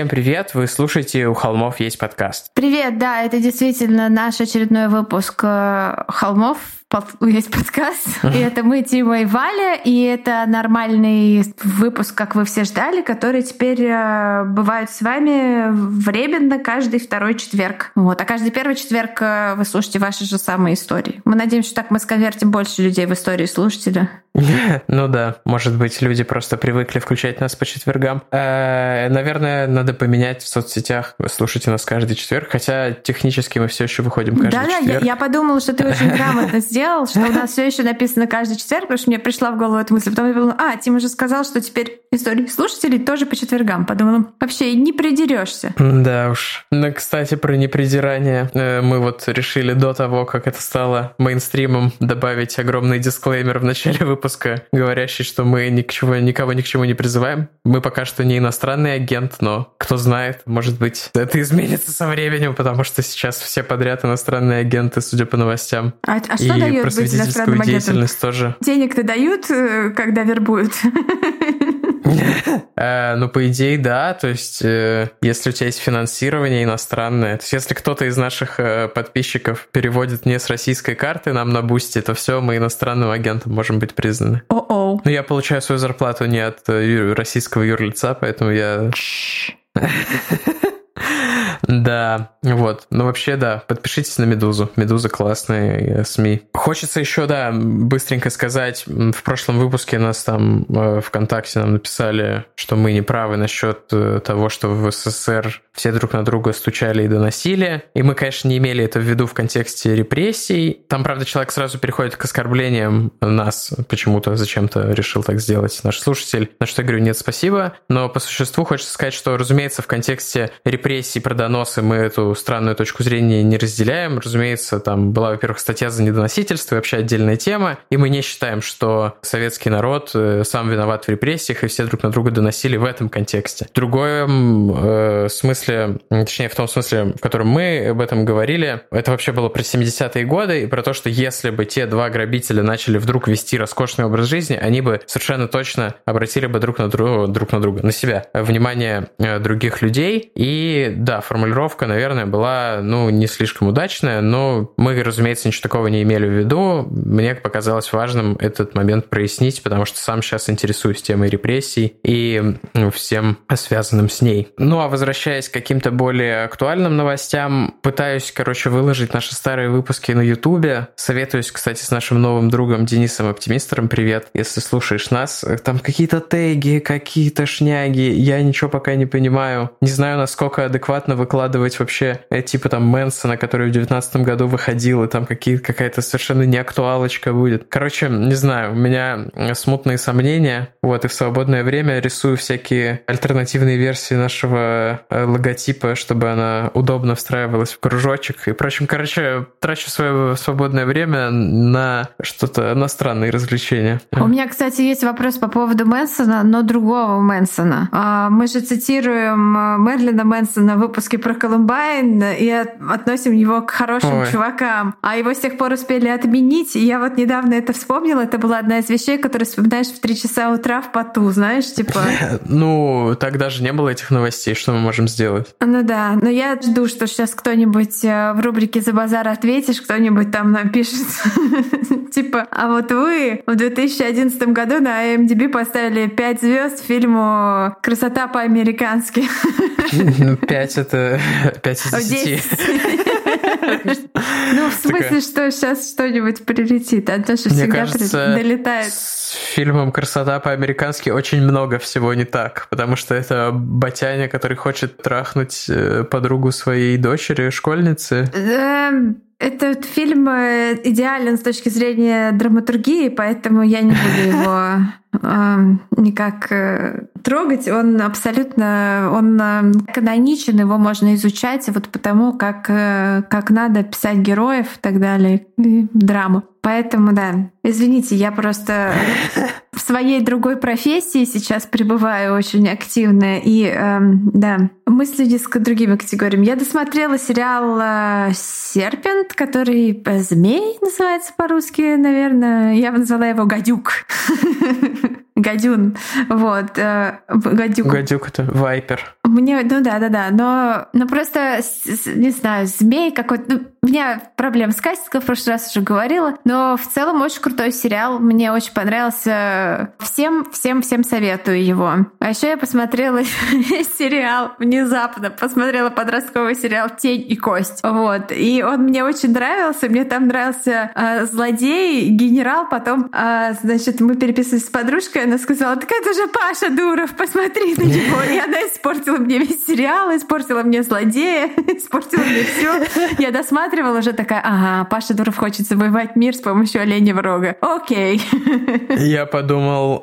Всем привет! Вы слушаете «У холмов есть подкаст». Привет, да, это действительно наш очередной выпуск э, «Холмов есть подкаст. И это мы, Тима и Валя. И это нормальный выпуск, как вы все ждали, который теперь э, бывает с вами временно каждый второй четверг. Вот. А каждый первый четверг э, вы слушаете ваши же самые истории. Мы надеемся, что так мы сконвертим больше людей в истории слушателя. Ну да, может быть, люди просто привыкли включать нас по четвергам. Э, наверное, надо поменять в соцсетях. Вы слушайте нас каждый четверг, хотя технически мы все еще выходим каждый четверг. Да, я, я подумала, что ты очень грамотно сделал сделал, что у нас все еще написано каждый четверг, потому что мне пришла в голову эта мысль. Потом я подумала, а, Тим уже сказал, что теперь истории слушателей тоже по четвергам. Подумала, вообще не придерешься. Да уж. Ну, кстати, про непридирание. Э, мы вот решили до того, как это стало мейнстримом, добавить огромный дисклеймер в начале выпуска, говорящий, что мы ни к чему, никого ни к чему не призываем. Мы пока что не иностранный агент, но кто знает, может быть, это изменится со временем, потому что сейчас все подряд иностранные агенты, судя по новостям. А, а что и дает быть иностранным агентом? тоже. Денег-то дают, э, когда вербуют? Э, ну, по идее, да. То есть, э, если у тебя есть финансирование иностранное, то есть, если кто-то из наших подписчиков переводит не с российской карты нам на бусти, то все, мы иностранным агентом можем быть признаны. О-о. Ну, я получаю свою зарплату не от российского юрлица, поэтому я... Да, вот. Ну, вообще, да, подпишитесь на Медузу. Медуза классные СМИ. Хочется еще, да, быстренько сказать, в прошлом выпуске нас там э, ВКонтакте нам написали, что мы не правы насчет э, того, что в СССР все друг на друга стучали и доносили. И мы, конечно, не имели это в виду в контексте репрессий. Там, правда, человек сразу переходит к оскорблениям нас почему-то зачем-то решил так сделать наш слушатель. На что я говорю, нет, спасибо. Но по существу хочется сказать, что, разумеется, в контексте репрессий про доносы мы эту странную точку зрения не разделяем. Разумеется, там была, во-первых, статья за недоносительство вообще отдельная тема. И мы не считаем, что советский народ э, сам виноват в репрессиях, и все друг на друга доносили в этом контексте. В другом э, смысле, точнее, в том смысле, в котором мы об этом говорили, это вообще было про 70-е годы и про то, что если бы те два грабителя начали вдруг вести роскошный образ жизни, они бы совершенно точно обратили бы друг на друга, друг на друга, на себя, внимание э, других людей. И да, формулировка, наверное, была, ну, не слишком удачная, но мы, разумеется, ничего такого не имели в виду. Мне показалось важным этот момент прояснить, потому что сам сейчас интересуюсь темой репрессий и всем связанным с ней. Ну, а возвращаясь к каким-то более актуальным новостям, пытаюсь, короче, выложить наши старые выпуски на Ютубе. Советуюсь, кстати, с нашим новым другом Денисом Оптимистером. Привет, если слушаешь нас. Там какие-то теги, какие-то шняги. Я ничего пока не понимаю. Не знаю, насколько адекватно выкладывать вообще э, типа там Мэнсона, который в девятнадцатом году выходил, и там какие, какая-то совершенно не актуалочка будет. Короче, не знаю, у меня смутные сомнения. Вот, и в свободное время рисую всякие альтернативные версии нашего э, логотипа, чтобы она удобно встраивалась в кружочек. И, впрочем, короче, трачу свое свободное время на что-то, на странные развлечения. У меня, кстати, есть вопрос по поводу Мэнсона, но другого Мэнсона. А, мы же цитируем э, Мерлина Мэнсона в выпуске про Колумбайн и относим его к хорошим Ой. чувакам. А его с тех пор успели отменить. И я вот недавно это вспомнила. Это была одна из вещей, которые вспоминаешь в 3 часа утра в поту, знаешь, типа... Ну, тогда же не было этих новостей. Что мы можем сделать? Ну да. Но я жду, что сейчас кто-нибудь э, в рубрике «За базар ответишь», кто-нибудь там напишет, типа, а вот вы в 2011 году на IMDb поставили 5 звезд фильму «Красота по-американски». Ну, 5 это 5 из 10. Ну, в смысле, что сейчас что-нибудь прилетит? Антоша Мне всегда долетает. С фильмом «Красота по-американски» очень много всего не так, потому что это батяня, который хочет трахнуть э, подругу своей дочери, школьницы. Этот фильм э, идеален с точки зрения драматургии, поэтому я не буду его э, никак э, трогать. Он абсолютно он э, каноничен, его можно изучать вот потому, как, э, как надо писать героев и так далее, и драму. Поэтому, да, извините, я просто в своей другой профессии сейчас пребываю очень активно. И, эм, да, мысли с другими категориями. Я досмотрела сериал э, «Серпент», который э, «Змей» называется по-русски, наверное. Я бы назвала его «Гадюк». Гадюн. Вот. э, Гадюк. Гадюк это Вайпер. Мне, ну да, да, да. Но, ну просто, не знаю, змей какой-то. Ну, у меня проблем с кастингом, в прошлый раз уже говорила. Но в целом очень крутой сериал. Мне очень понравился. Всем, всем, всем советую его. А еще я посмотрела сериал внезапно. Посмотрела подростковый сериал «Тень и кость». Вот. И он мне очень нравился. Мне там нравился э, злодей, генерал. Потом, э, значит, мы переписывались с подружкой. Она сказала, так это же Паша Дуров, посмотри на него. И она испортила мне весь сериал, испортила мне злодея, испортила мне все. Я досматривала уже такая, ага, Паша Дуров хочет завоевать мир с помощью оленевого рога. Окей. Я подумал,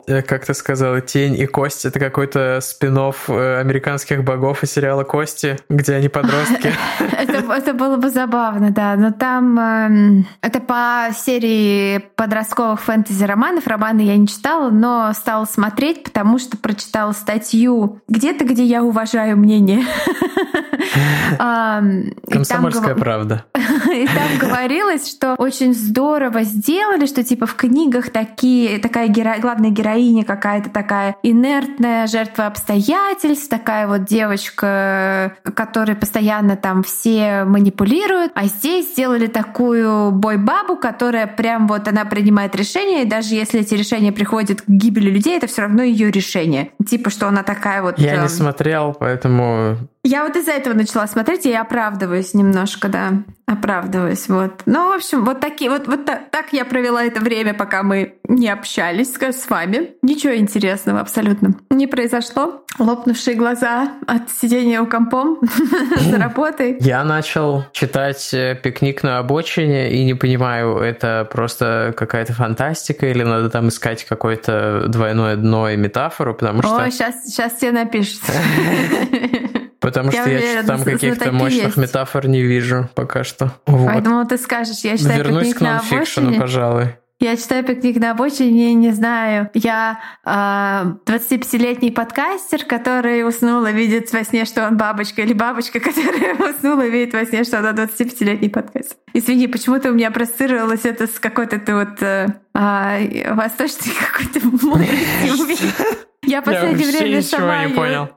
э, как ты сказала, «Тень и кость» — это какой-то спин американских богов и сериала «Кости», где они подростки. Это, было бы забавно, да. Но там эм, это по серии подростковых фэнтези-романов. Романы я не читала, но стала смотреть, потому что прочитала статью где-то, где я уважаю мнение. Комсомольская правда. И там говорилось, что очень здорово сделали, что типа в книгах такие, такая геро- главная героиня какая-то такая инертная жертва обстоятельств, такая вот девочка, которой постоянно там все манипулируют. А здесь сделали такую бой-бабу, которая прям вот она принимает решения, и даже если эти решения приходят к гибели людей, это все равно ее решение. Типа, что она такая вот... Я эм, не смотрел, поэтому я вот из-за этого начала смотреть, и я оправдываюсь немножко, да. Оправдываюсь, вот. Ну, в общем, вот такие, вот, вот та- так я провела это время, пока мы не общались с, вами. Ничего интересного абсолютно не произошло. Лопнувшие глаза от сидения у компом за работой. я начал читать э, «Пикник на обочине» и не понимаю, это просто какая-то фантастика или надо там искать какое-то двойное дно и метафору, потому что... Ой, сейчас, сейчас тебе напишут. Потому Я что я уверена, там зна- каких-то мощных есть. метафор не вижу пока что. Вот. Поэтому ты скажешь, я считаю, Вернусь к нонфикшену, пожалуй. Я читаю «Пикник на обочине», не знаю. Я э, 25-летний подкастер, который уснула, видит во сне, что он бабочка, или бабочка, которая уснула, видит во сне, что она 25-летний подкастер. Извини, почему-то у меня проецировалось это с какой-то ты вот э, а, восточной какой-то мудростью. Я в последнее время сама не понял.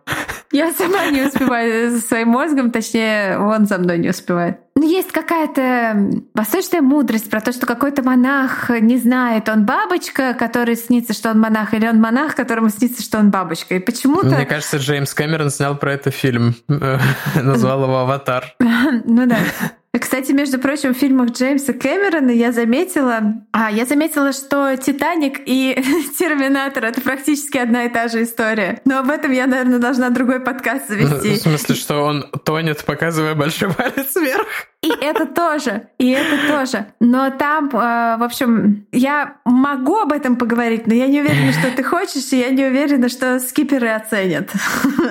Я сама не успеваю за своим мозгом, точнее, он за мной не успевает. Ну, есть какая-то восточная мудрость про то, что какой-то монах не знает, он бабочка, который снится, что он монах, или он монах, которому снится, что он бабочка. И почему-то... Мне кажется, Джеймс Кэмерон снял про это фильм. Назвал его «Аватар». Ну да. Кстати, между прочим, в фильмах Джеймса Кэмерона я заметила, а я заметила, что Титаник и Терминатор это практически одна и та же история. Но об этом я, наверное, должна другой подкаст В завести. смысле, что он тонет, показывая большой палец вверх? И это тоже, и это тоже. Но там, э, в общем, я могу об этом поговорить, но я не уверена, что ты хочешь, и я не уверена, что скиперы оценят.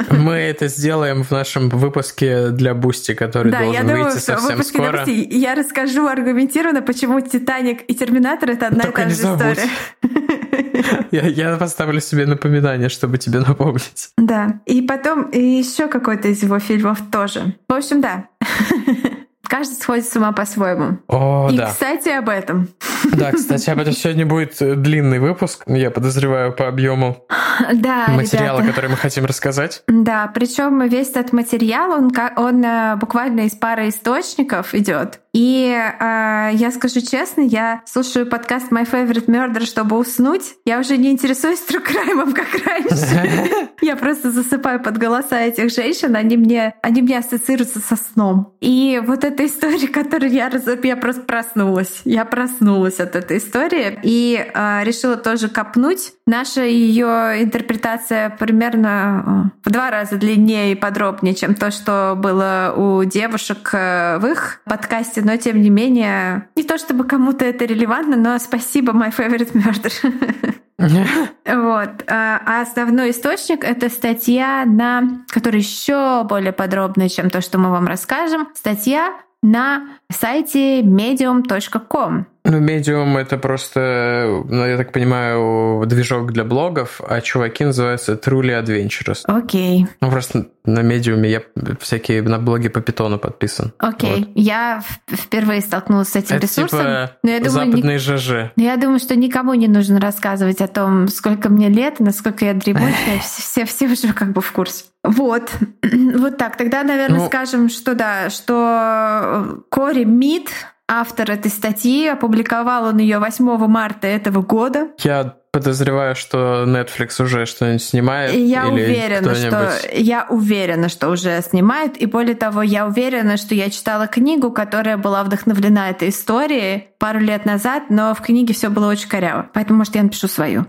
Мы это сделаем в нашем выпуске для Бусти, который Да, я должен думаю, выйти в совсем выпуске скоро. новостей я расскажу аргументированно, почему Титаник и Терминатор это одна Только и та же забудь. история. Я, я поставлю себе напоминание, чтобы тебе напомнить. Да. И потом и еще какой-то из его фильмов тоже. В общем, да. Каждый сходит с ума по-своему. О, и, да. кстати, об этом. Да, кстати, об этом сегодня будет э, длинный выпуск, я подозреваю, по объему Да, материала, ребята. который мы хотим рассказать. Да, причем весь этот материал, он, он э, буквально из пары источников идет. И э, я скажу честно, я слушаю подкаст My Favorite Murder, чтобы уснуть. Я уже не интересуюсь трукраймом, как раньше. Я просто засыпаю под голоса этих женщин, они мне, они мне ассоциируются со сном. И вот эта история, которую я раз, я просто проснулась. Я проснулась от этой истории и э, решила тоже копнуть. Наша ее интерпретация примерно в два раза длиннее и подробнее, чем то, что было у девушек э, в их подкасте, но тем не менее, не то чтобы кому-то это релевантно, но спасибо, my favorite murder. Вот. А, а основной источник — это статья, на, которая еще более подробная, чем то, что мы вам расскажем. Статья на сайте medium.com. Ну, Medium — это просто, ну, я так понимаю, движок для блогов, а чуваки называются Truly Adventurous. Окей. Okay. Ну, просто на Medium я всякие на блоге по питону подписан. Окей. Okay. Вот. Я впервые столкнулась с этим это ресурсом. Типа но я думаю, западный ни... ЖЖ. Я думаю, что никому не нужно рассказывать о том, сколько мне лет, насколько я дремучая. Все, все уже как бы в курсе. Вот. вот так. Тогда, наверное, ну... скажем, что да, что Кори Мид автор этой статьи. Опубликовал он ее 8 марта этого года. Я подозреваю, что Netflix уже что-нибудь снимает. И я уверена, что я уверена, что уже снимает. И более того, я уверена, что я читала книгу, которая была вдохновлена этой историей пару лет назад, но в книге все было очень коряво. Поэтому, может, я напишу свою.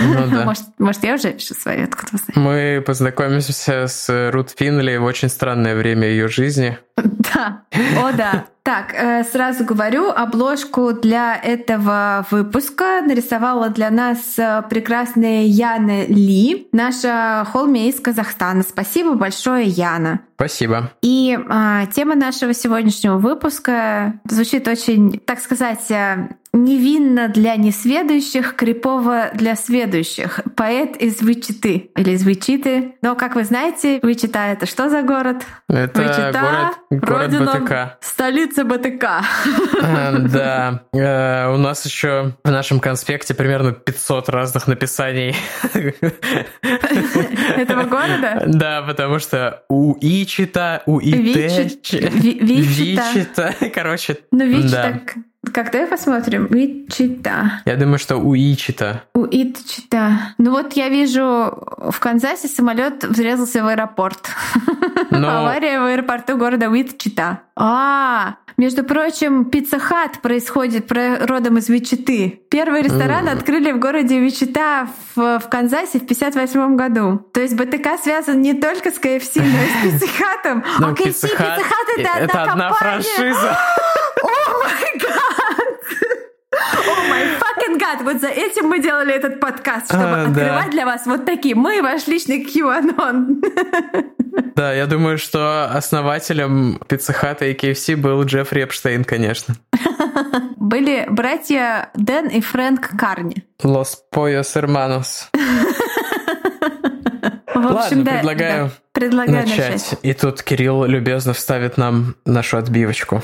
Ну, да. может, может, я уже пишу свою, откуда вы знаете? Мы познакомимся с Рут Финли в очень странное время ее жизни. Да, о да. Так, э, сразу говорю, обложку для этого выпуска нарисовала для нас э, прекрасная Яна Ли, наша холми из Казахстана. Спасибо большое, Яна. Спасибо. И а, тема нашего сегодняшнего выпуска звучит очень, так сказать, э, невинно для несведущих, крипово для сведущих. Поэт из Вычиты или из Вычиты. Но, как вы знаете, Вычита — это что за город? Это Вычита, город, город БТК. Столица БТК. Да. Э, у нас еще в нашем конспекте примерно 500 разных написаний. Этого города? Да, потому что у Ичита, у Ите... Вичита. Короче, Ну, Вичита как давай посмотрим. Уичита. Я думаю, что Уичита. Уичита. Ну вот я вижу, в Канзасе самолет врезался в аэропорт. Но... Авария в аэропорту города Уичита. А, между прочим, Пицца Хат происходит родом из Вичиты. Первый ресторан mm. открыли в городе Вичита в, в Канзасе в 58 году. То есть БТК связан не только с КФС, но и с Пицца Хатом. А КФС, Пицца Хат это одна Это одна франшиза. О май гад! О май fucking god! Вот за этим мы делали этот подкаст, чтобы а, открывать да. для вас вот такие. Мы ваш личный QAnon. Да, я думаю, что основателем Пицца Хата и KFC был Джеффри Эпштейн, конечно. Были братья Дэн и Фрэнк Карни. Los Pollos Hermanos. В общем, Ладно, да, предлагаю, да, предлагаю начать. начать. И тут Кирилл любезно вставит нам нашу отбивочку.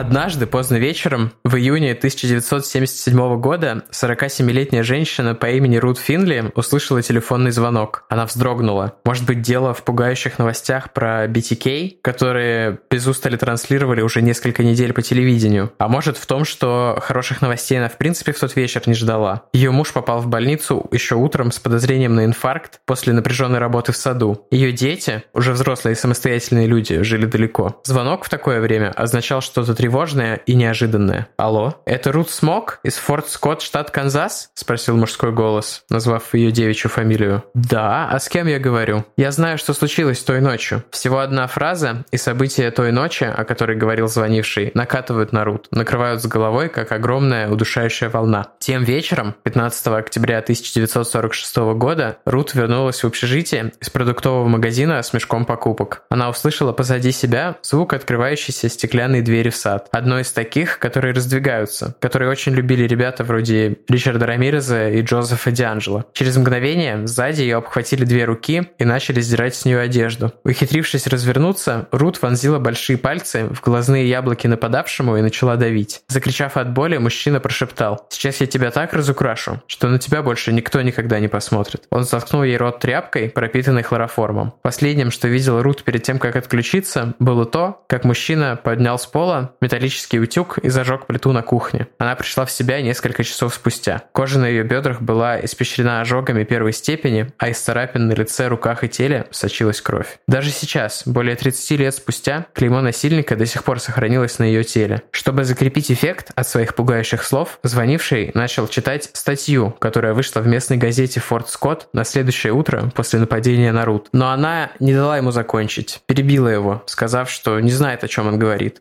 Однажды поздно вечером, в июне 1977 года, 47-летняя женщина по имени Рут Финли услышала телефонный звонок. Она вздрогнула. Может быть, дело в пугающих новостях про BTK, которые без устали транслировали уже несколько недель по телевидению. А может в том, что хороших новостей она в принципе в тот вечер не ждала. Ее муж попал в больницу еще утром с подозрением на инфаркт после напряженной работы в саду. Ее дети, уже взрослые и самостоятельные люди, жили далеко. Звонок в такое время означал что-то тревожное тревожное и неожиданное. «Алло, это Рут Смок из Форт Скотт, штат Канзас?» — спросил мужской голос, назвав ее девичью фамилию. «Да, а с кем я говорю?» «Я знаю, что случилось той ночью. Всего одна фраза, и события той ночи, о которой говорил звонивший, накатывают на Рут, накрывают с головой, как огромная удушающая волна. Тем вечером, 15 октября 1946 года, Рут вернулась в общежитие из продуктового магазина с мешком покупок. Она услышала позади себя звук открывающейся стеклянной двери в сад. Назад. Одно из таких, которые раздвигаются, которые очень любили ребята вроде Ричарда Рамиреза и Джозефа Дианджело. Через мгновение сзади ее обхватили две руки и начали сдирать с нее одежду. Ухитрившись развернуться, Рут вонзила большие пальцы в глазные яблоки нападавшему и начала давить. Закричав от боли, мужчина прошептал «Сейчас я тебя так разукрашу, что на тебя больше никто никогда не посмотрит». Он заткнул ей рот тряпкой, пропитанной хлороформом. Последним, что видел Рут перед тем, как отключиться, было то, как мужчина поднял с пола металлический утюг и зажег плиту на кухне. Она пришла в себя несколько часов спустя. Кожа на ее бедрах была испещрена ожогами первой степени, а из царапин на лице, руках и теле сочилась кровь. Даже сейчас, более 30 лет спустя, клеймо насильника до сих пор сохранилось на ее теле. Чтобы закрепить эффект от своих пугающих слов, звонивший начал читать статью, которая вышла в местной газете «Форт Скотт» на следующее утро после нападения на Рут. Но она не дала ему закончить, перебила его, сказав, что не знает, о чем он говорит.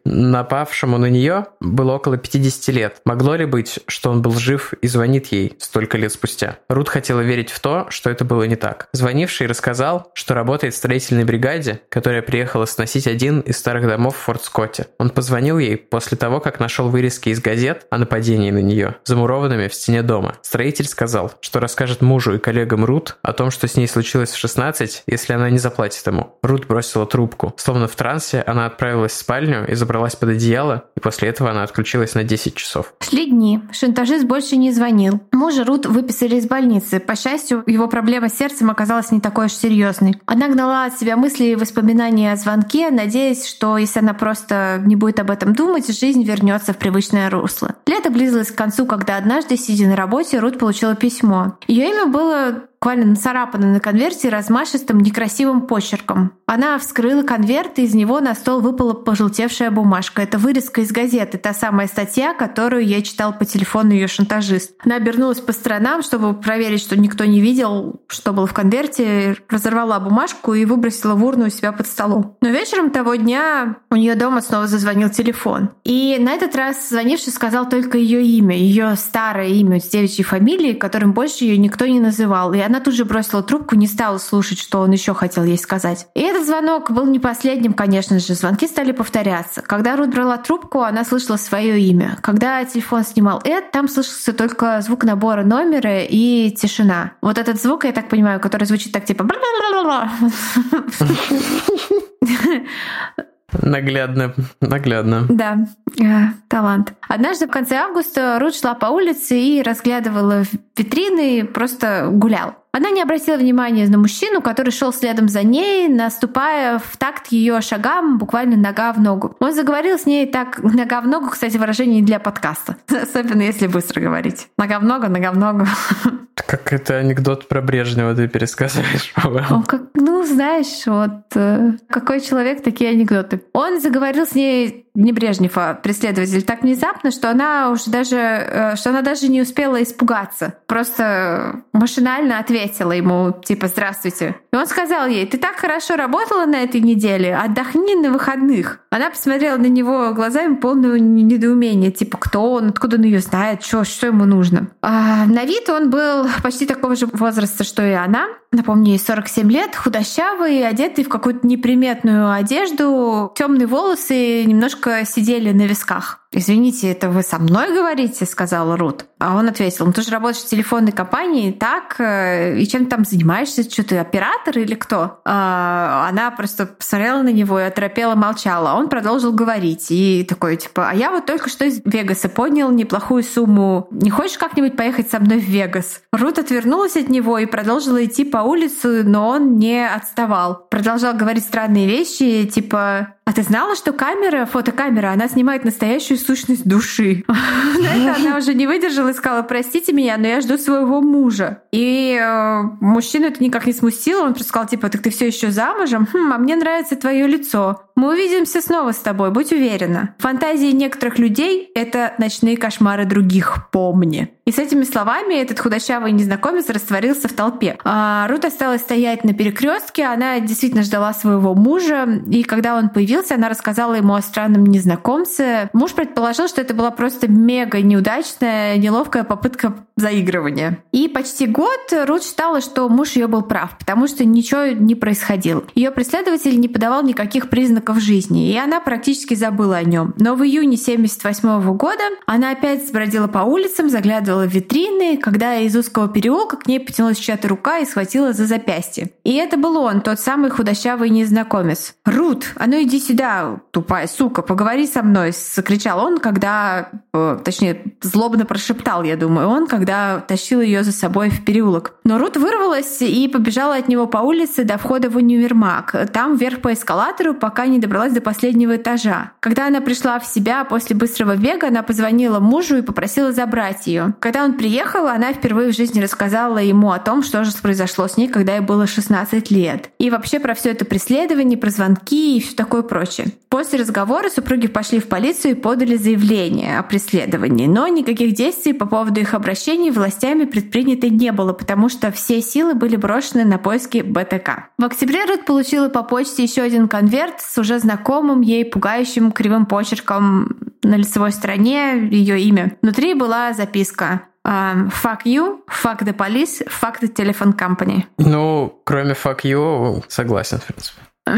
Напавшему на нее было около 50 лет. Могло ли быть, что он был жив и звонит ей столько лет спустя? Рут хотела верить в то, что это было не так. Звонивший рассказал, что работает в строительной бригаде, которая приехала сносить один из старых домов в Форт Скотте. Он позвонил ей после того, как нашел вырезки из газет о нападении на нее, замурованными в стене дома. Строитель сказал, что расскажет мужу и коллегам Рут о том, что с ней случилось в 16, если она не заплатит ему. Рут бросила трубку. Словно в трансе, она отправилась в спальню и забралась под одеяло, и после этого она отключилась на 10 часов. Шли дни. Шантажист больше не звонил. Мужа Рут выписали из больницы. По счастью, его проблема с сердцем оказалась не такой уж серьезной. Она гнала от себя мысли и воспоминания о звонке, надеясь, что если она просто не будет об этом думать, жизнь вернется в привычное русло. Лето близилось к концу, когда однажды, сидя на работе, Рут получила письмо. Ее имя было буквально нацарапана на конверте размашистым некрасивым почерком. Она вскрыла конверт, и из него на стол выпала пожелтевшая бумажка. Это вырезка из газеты, та самая статья, которую я читал по телефону ее шантажист. Она обернулась по сторонам, чтобы проверить, что никто не видел, что было в конверте, разорвала бумажку и выбросила в урну у себя под столом. Но вечером того дня у нее дома снова зазвонил телефон. И на этот раз звонивший сказал только ее имя, ее старое имя с девичьей фамилией, которым больше ее никто не называл. И она тут же бросила трубку, не стала слушать, что он еще хотел ей сказать. И этот звонок был не последним, конечно же. Звонки стали повторяться. Когда Рут брала трубку, она слышала свое имя. Когда телефон снимал Эд, там слышался только звук набора номера и тишина. Вот этот звук, я так понимаю, который звучит так типа... Наглядно, наглядно. Да, э, талант. Однажды в конце августа Рут шла по улице и разглядывала витрины, просто гулял. Она не обратила внимания на мужчину, который шел следом за ней, наступая в такт ее шагам, буквально нога в ногу. Он заговорил с ней так, нога в ногу, кстати, выражение для подкаста. Особенно если быстро говорить. Нога в ногу, нога в ногу. Как это анекдот про Брежнева ты пересказываешь. Он как, знаешь, вот э, какой человек, такие анекдоты. Он заговорил с ней не Брежнев, а преследователь, так внезапно, что она уже даже, э, что она даже не успела испугаться. Просто машинально ответила ему, типа, здравствуйте. И он сказал ей, ты так хорошо работала на этой неделе, отдохни на выходных. Она посмотрела на него глазами полного недоумения, типа, кто он, откуда он ее знает, что, что ему нужно. А на вид он был почти такого же возраста, что и она. Напомню, ей 47 лет, худощавый, одетый в какую-то неприметную одежду, темные волосы немножко сидели на висках. «Извините, это вы со мной говорите?» — сказала Рут. А он ответил, ну ты же работаешь в телефонной компании, так? Э, и чем ты там занимаешься? Что ты, оператор или кто? А, она просто посмотрела на него и оторопела, молчала. Он продолжил говорить. И такой, типа, а я вот только что из Вегаса поднял неплохую сумму. Не хочешь как-нибудь поехать со мной в Вегас? Рут отвернулась от него и продолжила идти по улице, но он не отставал. Продолжал говорить странные вещи, типа, а ты знала, что камера, фотокамера, она снимает настоящую сущность души? На это она уже не выдержала и сказала, простите меня, но я жду своего мужа. И э, мужчину это никак не смутило, он просто сказал, типа, так ты все еще замужем? Хм, а мне нравится твое лицо. Мы увидимся снова с тобой, будь уверена. Фантазии некоторых людей — это ночные кошмары других, помни. И с этими словами этот худощавый незнакомец растворился в толпе. А Рут осталась стоять на перекрестке, она действительно ждала своего мужа, и когда он появился, она рассказала ему о странном незнакомце. Муж предположил, что это была просто мега неудачная, неловкая попытка заигрывания. И почти год Рут считала, что муж ее был прав, потому что ничего не происходило. Ее преследователь не подавал никаких признаков жизни, и она практически забыла о нем. Но в июне 78 года она опять сбродила по улицам, заглядывала в витрины, когда из узкого переулка к ней потянулась чья-то рука и схватила за запястье. И это был он, тот самый худощавый незнакомец. «Рут, а ну иди сюда, тупая сука, поговори со мной!» — закричал он, когда... Э, точнее, злобно прошептал, я думаю, он, когда тащил ее за собой в переулок. Но Рут вырвалась и побежала от него по улице до входа в универмаг. Там вверх по эскалатору, пока не добралась до последнего этажа. Когда она пришла в себя после быстрого бега, она позвонила мужу и попросила забрать ее. Когда он приехал, она впервые в жизни рассказала ему о том, что же произошло с ней, когда ей было 16 лет. И вообще про все это преследование, про звонки и все такое прочее. После разговора супруги пошли в полицию и подали заявление о преследовании, но никаких действий по поводу их обращений властями предпринято не было, потому что все силы были брошены на поиски БТК. В октябре Рут получила по почте еще один конверт с уже знакомым ей пугающим кривым почерком на лицевой стороне ее имя. Внутри была записка Um, fuck you, fuck the police, fuck the telephone company. Ну, кроме fuck you, согласен, в принципе. А,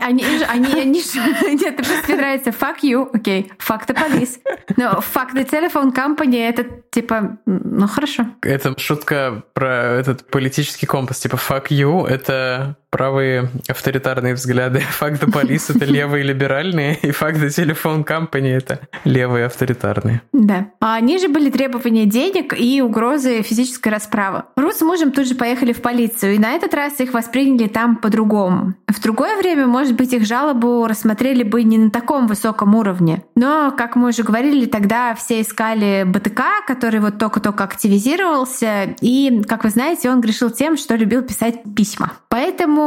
они они, они же, нет, это просто нравится fuck you, окей, okay. fuck the police. Но fuck the telephone company, это типа, ну хорошо. Это шутка про этот политический компас, типа fuck you, это правые авторитарные взгляды. Факт полис это левые либеральные, и факт телефон компании это левые авторитарные. Да. А ниже были требования денег и угрозы физической расправы. Рус с мужем тут же поехали в полицию, и на этот раз их восприняли там по-другому. В другое время, может быть, их жалобу рассмотрели бы не на таком высоком уровне. Но, как мы уже говорили, тогда все искали БТК, который вот только-только активизировался, и, как вы знаете, он грешил тем, что любил писать письма. Поэтому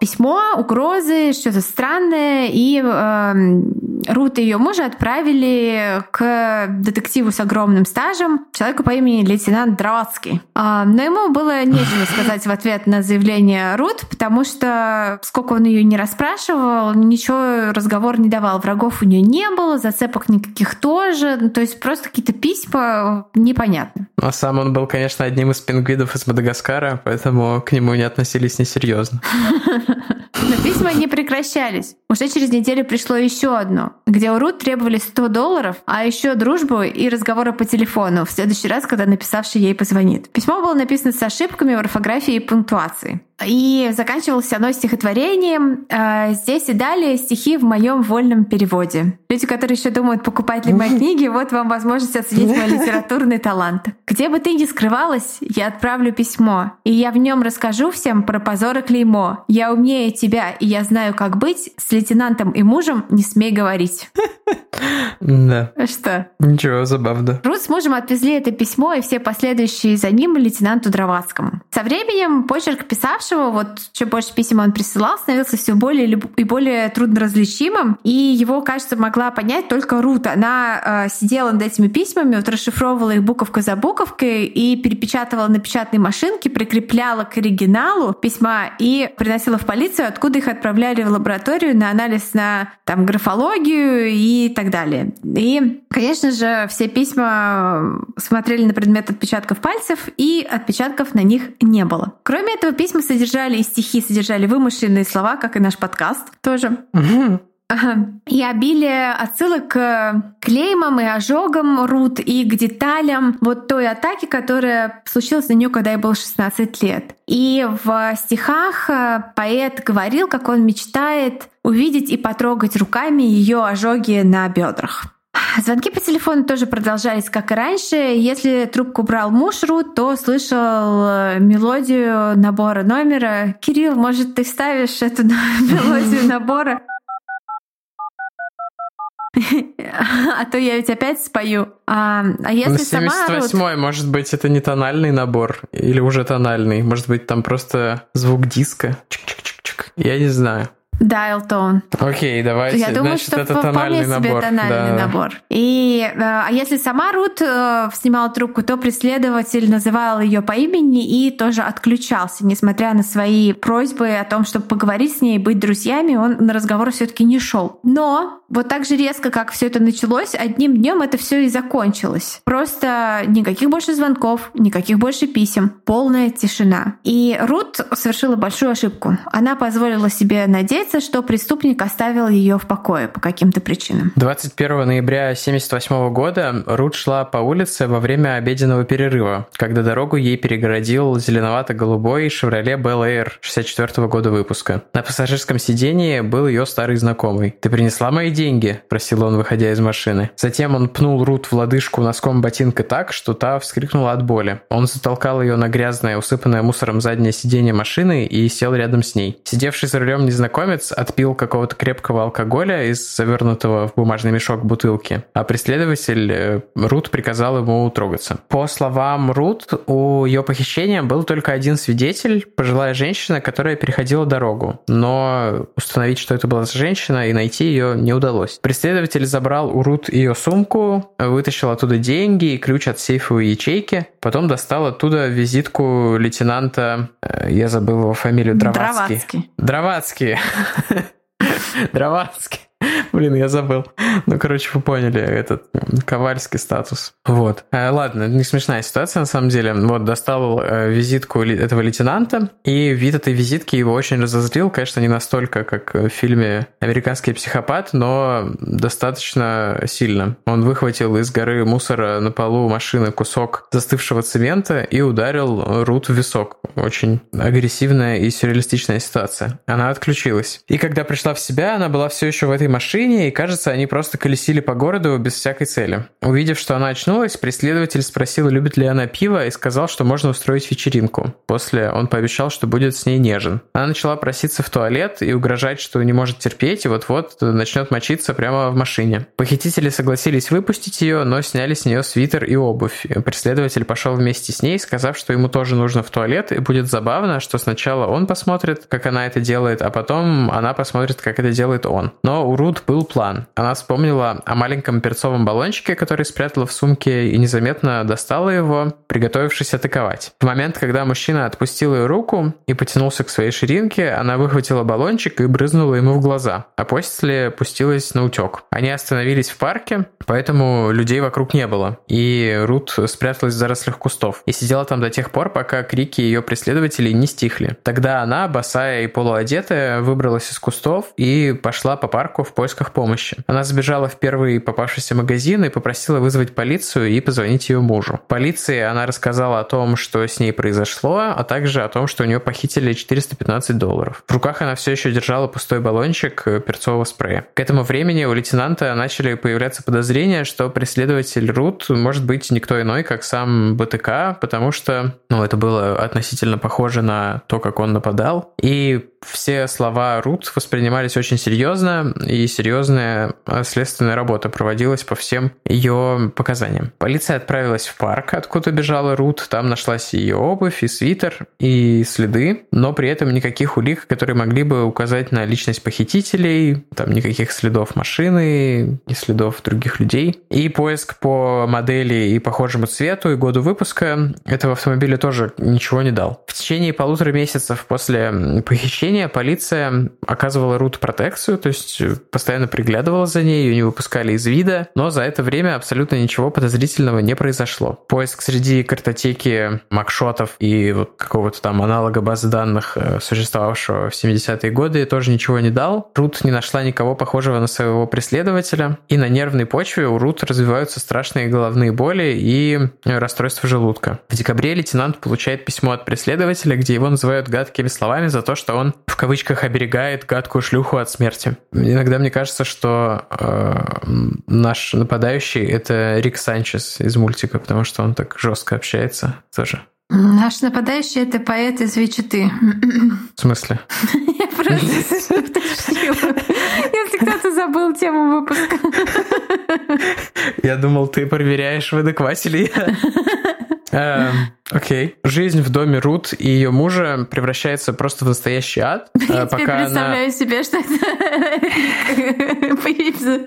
письмо, угрозы, что-то странное, и э, Рут и ее мужа отправили к детективу с огромным стажем, человеку по имени лейтенант Дравацкий. Э, но ему было нечего сказать в ответ на заявление Рут, потому что сколько он ее не расспрашивал, ничего разговор не давал. Врагов у нее не было, зацепок никаких тоже, ну, то есть просто какие-то письма непонятны. А сам он был, конечно, одним из пингвидов из Мадагаскара, поэтому к нему не относились несерьезно. Но письма не прекращались. Уже через неделю пришло еще одно, где у Рут требовали 100 долларов, а еще дружбу и разговоры по телефону в следующий раз, когда написавший ей позвонит. Письмо было написано с ошибками в орфографии и пунктуации. И заканчивалось оно стихотворением. А, здесь и далее стихи в моем вольном переводе. Люди, которые еще думают, покупать ли мои книги, вот вам возможность оценить мой литературный талант. Где бы ты ни скрывалась, я отправлю письмо, и я в нем расскажу всем про позор и клеймо. Я умнее тебя, и я знаю, как быть. С лейтенантом и мужем не смей говорить. Да. Что? Ничего, забавно. Рут с мужем отвезли это письмо и все последующие за ним лейтенанту Дровацкому. Со временем почерк писавшего, вот чем больше писем он присылал, становился все более и более трудноразличимым, и его, кажется, могла понять только Рут. Она э, сидела над этими письмами, вот расшифровывала их буковка за буковкой и перепечатывала на печатной машинке, прикрепляла к оригиналу письма и приносила в полицию, откуда их отправляли в лабораторию на анализ на там, графологию и так далее. И, конечно же, все письма смотрели на предмет отпечатков пальцев, и отпечатков на них не было. Кроме этого, письма содержали и стихи, содержали вымышленные слова, как и наш подкаст тоже. И обилие отсылок к клеймам и ожогам Рут и к деталям вот той атаки, которая случилась на нее, когда ей было 16 лет. И в стихах э, поэт говорил, как он мечтает увидеть и потрогать руками ее ожоги на бедрах. Звонки по телефону тоже продолжались, как и раньше. Если трубку брал муж Рут, то слышал э, мелодию набора номера. Кирилл, может, ты ставишь эту мелодию набора? А то я ведь опять спою. А, а если 78 сама... может быть, это не тональный набор, или уже тональный. Может быть, там просто звук диска. Чик-чик-чик-чик. Я не знаю. Tone. Окей, давайте. Я думаю, Значит, что это тональный себе набор. тональный да. набор. И э, а если сама Рут э, снимала трубку, то преследователь называл ее по имени и тоже отключался, несмотря на свои просьбы о том, чтобы поговорить с ней, быть друзьями, он на разговор все-таки не шел. Но вот так же резко, как все это началось, одним днем это все и закончилось. Просто никаких больше звонков, никаких больше писем, полная тишина. И Рут совершила большую ошибку. Она позволила себе надеяться, что преступник оставил ее в покое по каким-то причинам. 21 ноября 1978 года Рут шла по улице во время обеденного перерыва, когда дорогу ей перегородил зеленовато-голубой «Шевроле Bel Air» 64 года выпуска. На пассажирском сидении был ее старый знакомый. «Ты принесла мои деньги?» – просил он, выходя из машины. Затем он пнул Рут в лодыжку носком ботинка так, что та вскрикнула от боли. Он затолкал ее на грязное, усыпанное мусором заднее сиденье машины и сел рядом с ней. Сидевший за рулем незнакомец отпил какого-то крепкого алкоголя из завернутого в бумажный мешок бутылки, а преследователь э, Рут приказал ему трогаться. По словам Рут, у ее похищения был только один свидетель, пожилая женщина, которая переходила дорогу, но установить, что это была женщина, и найти ее не удалось. Преследователь забрал у Рут ее сумку, вытащил оттуда деньги и ключ от сейфовой ячейки, потом достал оттуда визитку лейтенанта, э, я забыл его фамилию, Дровацкий. Дровацкий. Дровацкий. Дровацкий. Блин, я забыл. Ну, короче, вы поняли этот ковальский статус. Вот. Э, ладно, не смешная ситуация на самом деле. Вот, достал э, визитку этого лейтенанта, и вид этой визитки его очень разозлил. Конечно, не настолько, как в фильме «Американский психопат», но достаточно сильно. Он выхватил из горы мусора на полу машины кусок застывшего цемента и ударил Рут в висок. Очень агрессивная и сюрреалистичная ситуация. Она отключилась. И когда пришла в себя, она была все еще в этой машине, и кажется, они просто колесили по городу без всякой цели. Увидев, что она очнулась, преследователь спросил, любит ли она пиво, и сказал, что можно устроить вечеринку. После он пообещал, что будет с ней нежен. Она начала проситься в туалет и угрожать, что не может терпеть, и вот-вот начнет мочиться прямо в машине. Похитители согласились выпустить ее, но сняли с нее свитер и обувь. Преследователь пошел вместе с ней, сказав, что ему тоже нужно в туалет, и будет забавно, что сначала он посмотрит, как она это делает, а потом она посмотрит, как это делает он. Но у Рут был план. Она вспомнила о маленьком перцовом баллончике, который спрятала в сумке, и незаметно достала его, приготовившись атаковать. В момент, когда мужчина отпустил ее руку и потянулся к своей ширинке, она выхватила баллончик и брызнула ему в глаза, а после пустилась на утек. Они остановились в парке, поэтому людей вокруг не было, и Рут спряталась в зарослях кустов и сидела там до тех пор, пока крики ее преследователей не стихли. Тогда она, босая и полуодетая, выбралась из кустов и пошла по парку в поисках помощи. Она забежала в первый попавшийся магазин и попросила вызвать полицию и позвонить ее мужу. Полиции она рассказала о том, что с ней произошло, а также о том, что у нее похитили 415 долларов. В руках она все еще держала пустой баллончик перцового спрея. К этому времени у лейтенанта начали появляться подозрения, что преследователь Рут может быть никто иной, как сам БТК, потому что ну, это было относительно похоже на то, как он нападал. И все слова Рут воспринимались очень серьезно, и серьезная следственная работа проводилась по всем ее показаниям. Полиция отправилась в парк, откуда бежала Рут, там нашлась ее обувь и свитер, и следы, но при этом никаких улик, которые могли бы указать на личность похитителей, там никаких следов машины, ни следов других людей. И поиск по модели и похожему цвету и году выпуска этого автомобиля тоже ничего не дал. В течение полутора месяцев после похищения полиция оказывала Рут протекцию, то есть постоянно приглядывала за ней, ее не выпускали из вида, но за это время абсолютно ничего подозрительного не произошло. Поиск среди картотеки макшотов и вот какого-то там аналога базы данных, существовавшего в 70-е годы, тоже ничего не дал. Рут не нашла никого похожего на своего преследователя, и на нервной почве у Рут развиваются страшные головные боли и расстройство желудка. В декабре лейтенант получает письмо от преследователя, где его называют гадкими словами за то, что он в кавычках оберегает гадкую шлюху от смерти. Иногда мне кажется, что э, наш нападающий это Рик Санчес из мультика, потому что он так жестко общается тоже. Наш нападающий это поэт из Вичиты. В смысле? Я просто. Если кто-то забыл тему выпуска. Я думал, ты проверяешь, в адеквате ли я. Окей. Жизнь в доме Рут и ее мужа превращается просто в настоящий ад. Я теперь представляю она... себе, что это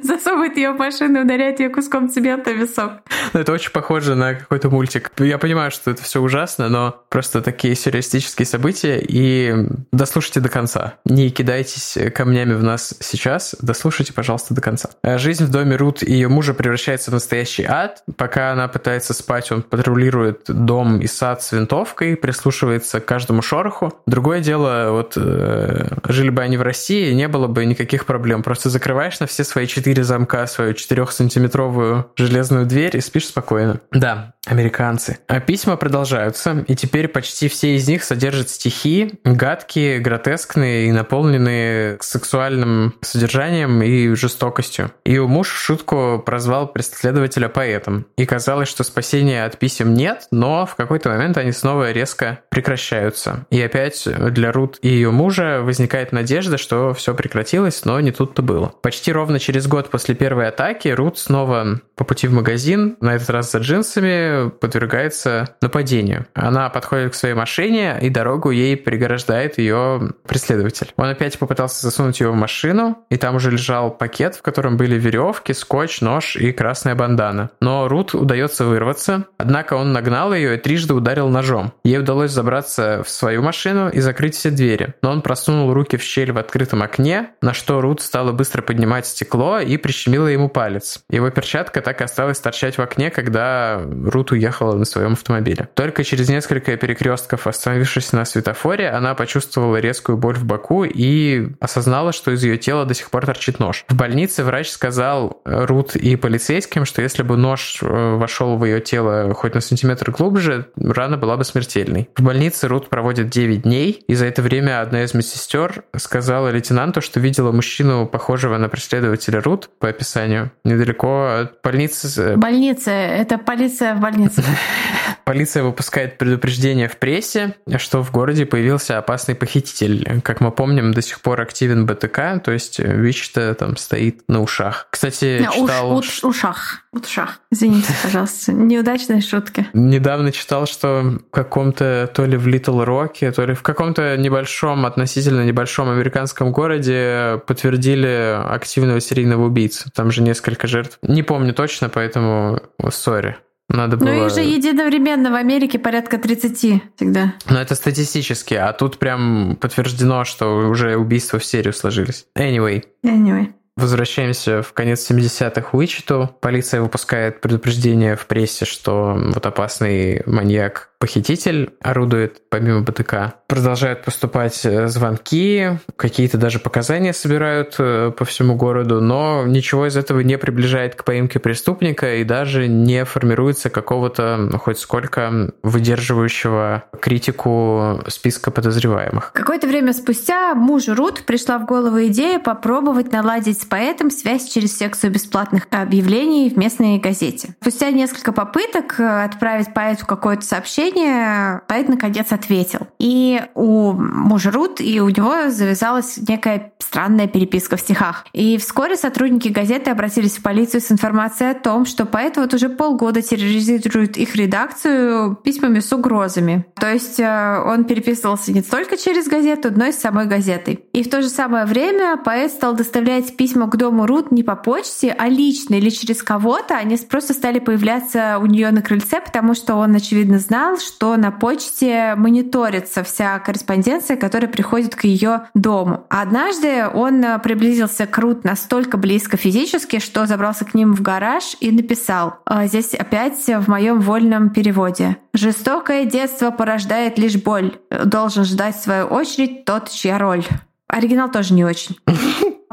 засовывает ее в машину, ударяет ее куском цемента в висок. Ну, это очень похоже на какой-то мультик. Я понимаю, что это все ужасно, но просто такие сюрреалистические события, и дослушайте до конца. Не кидайтесь камнями в нас сейчас, дослушайте, пожалуйста, до конца. Жизнь в доме Рут и ее мужа превращается в настоящий ад. Пока она пытается спать, он патрулирует дом и сад с винтовкой, прислушивается к каждому шороху. Другое дело, вот э, жили бы они в России, не было бы никаких проблем. Просто закрываешь на все свои четыре замка свою 4-сантиметровую железную дверь и спишь спокойно. Да, американцы. А письма продолжаются, и теперь почти все из них содержат стихи, гадкие, гротескные и наполненные сексуальным содержанием и жестокостью. Ее муж в шутку прозвал преследователя поэтом. И казалось, что спасения от писем нет, но в какой-то момент они снова резко прекращаются. И опять для Рут и ее мужа возникает надежда, что все прекратилось, но не тут-то было. Почти ровно через год после первой атаки Рут снова по пути в магазин, на этот раз за джинсами, подвергается нападению. Она подходит к своей машине, и дорогу ей пригождает ее преследователь. Он опять попытался засунуть ее в машину, и там уже лежал пакет, в котором были веревки, скотч, нож и красная бандана. Но Рут удается вырваться, однако он нагнал ее и трижды ударил ножом. Ей удалось забраться в свою машину и закрыть все двери, но он просунул руки в щель в открытом окне, на что Рут стала быстро поднимать стекло и прищемила ему палец. Его перчатка так и осталась торчать в окне, когда Рут уехала на своем автомобиле. Только через несколько перекрестков, остановившись на светофоре, она почувствовала резкую боль в боку и осознала, что из ее тела до сих пор торчит нож. В больнице врач сказал Рут и полицейским, что если бы нож э, вошел в ее тело хоть на сантиметр глубже, рана была бы смертельной. В больнице Рут проводит 9 дней, и за это время одна из медсестер сказала лейтенанту, что видела мужчину, похожего на преследователя Рут по описанию, недалеко от больницы. Больница, это полиция в больнице. Полиция выпускает предупреждение в прессе, что в городе появился опасный похититель. Как мы помним, до сих пор активен БТК, то есть ВИЧ-то там стоит на ушах. Кстати, читал... Уш, ушах. Ушах. Извините, пожалуйста. Неудачные шутки. Недавно читал, что в каком-то то ли в Литл Роке, то ли в каком-то небольшом, относительно небольшом американском городе подтвердили активного серийного убийцу. Там же несколько жертв. Не помню точно, поэтому сори. Надо было... Ну их же единовременно в Америке порядка 30 всегда. Но это статистически, а тут прям подтверждено, что уже убийства в серию сложились. Anyway. Anyway. Возвращаемся в конец 70-х в Уичету. Полиция выпускает предупреждение в прессе, что вот опасный маньяк похититель орудует помимо БТК. Продолжают поступать э, звонки, какие-то даже показания собирают э, по всему городу, но ничего из этого не приближает к поимке преступника и даже не формируется какого-то ну, хоть сколько выдерживающего критику списка подозреваемых. Какое-то время спустя мужу Рут пришла в голову идея попробовать наладить с поэтом связь через секцию бесплатных объявлений в местной газете. Спустя несколько попыток э, отправить поэту какое-то сообщение сообщение, поэт наконец ответил. И у мужа Рут, и у него завязалась некая странная переписка в стихах. И вскоре сотрудники газеты обратились в полицию с информацией о том, что поэт вот уже полгода терроризирует их редакцию письмами с угрозами. То есть э, он переписывался не только через газету, но и с самой газетой. И в то же самое время поэт стал доставлять письма к дому Рут не по почте, а лично или через кого-то. Они просто стали появляться у нее на крыльце, потому что он, очевидно, знал, что на почте мониторится вся корреспонденция, которая приходит к ее дому. Однажды он э, приблизился к Рут настолько близко физически, что забрался к ним в гараж и написал. Э, здесь опять в моем вольном переводе. Жестокое детство порождает лишь боль. Должен ждать свою очередь тот, чья роль. Оригинал тоже не очень.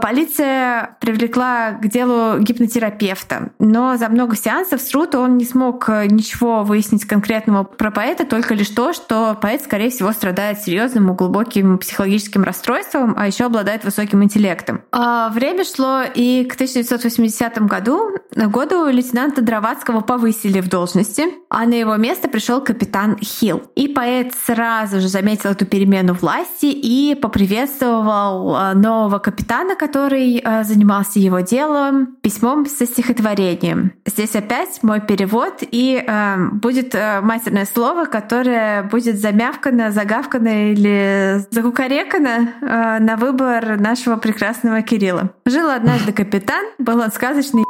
Полиция привлекла к делу гипнотерапевта, но за много сеансов с Рут он не смог э, ничего выяснить конкретного про поэта, только лишь то, что поэт, скорее всего, страдает серьезным и глубоким психологическим расстройством, а еще обладает высоким интеллектом. А время шло, и к 1980 году, году лейтенанта Дровацкого повысили в должности, а на его место пришел капитан Хилл. И поэт сразу же заметил эту перемену власти и поприветствовал э, нового капитана, который э, занимался его делом, письмом со стихотворением. Здесь опять мой перевод, и э, будет э, матерное слово, которое будет замявкано, загавкано или закукарекано э, на выбор нашего прекрасного Кирилла. Жил однажды капитан, был он сказочный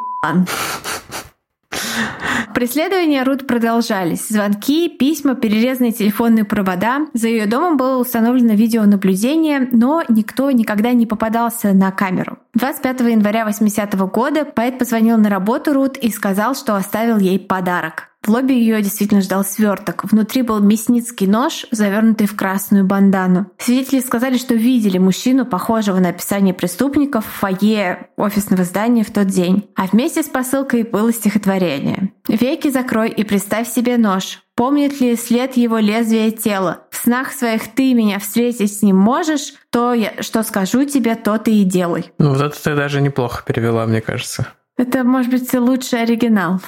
Преследования Рут продолжались. Звонки, письма, перерезанные телефонные провода. За ее домом было установлено видеонаблюдение, но никто никогда не попадался на камеру. 25 января 80 -го года поэт позвонил на работу Рут и сказал, что оставил ей подарок. В лобби ее действительно ждал сверток. Внутри был мясницкий нож, завернутый в красную бандану. Свидетели сказали, что видели мужчину, похожего на описание преступников, в фойе офисного здания в тот день. А вместе с посылкой было стихотворение. «Веки закрой и представь себе нож. Помнит ли след его лезвия тела? В снах своих ты меня встретить с ним можешь? То, я, что скажу тебе, то ты и делай». Ну вот это ты даже неплохо перевела, мне кажется. Это, может быть, лучший оригинал.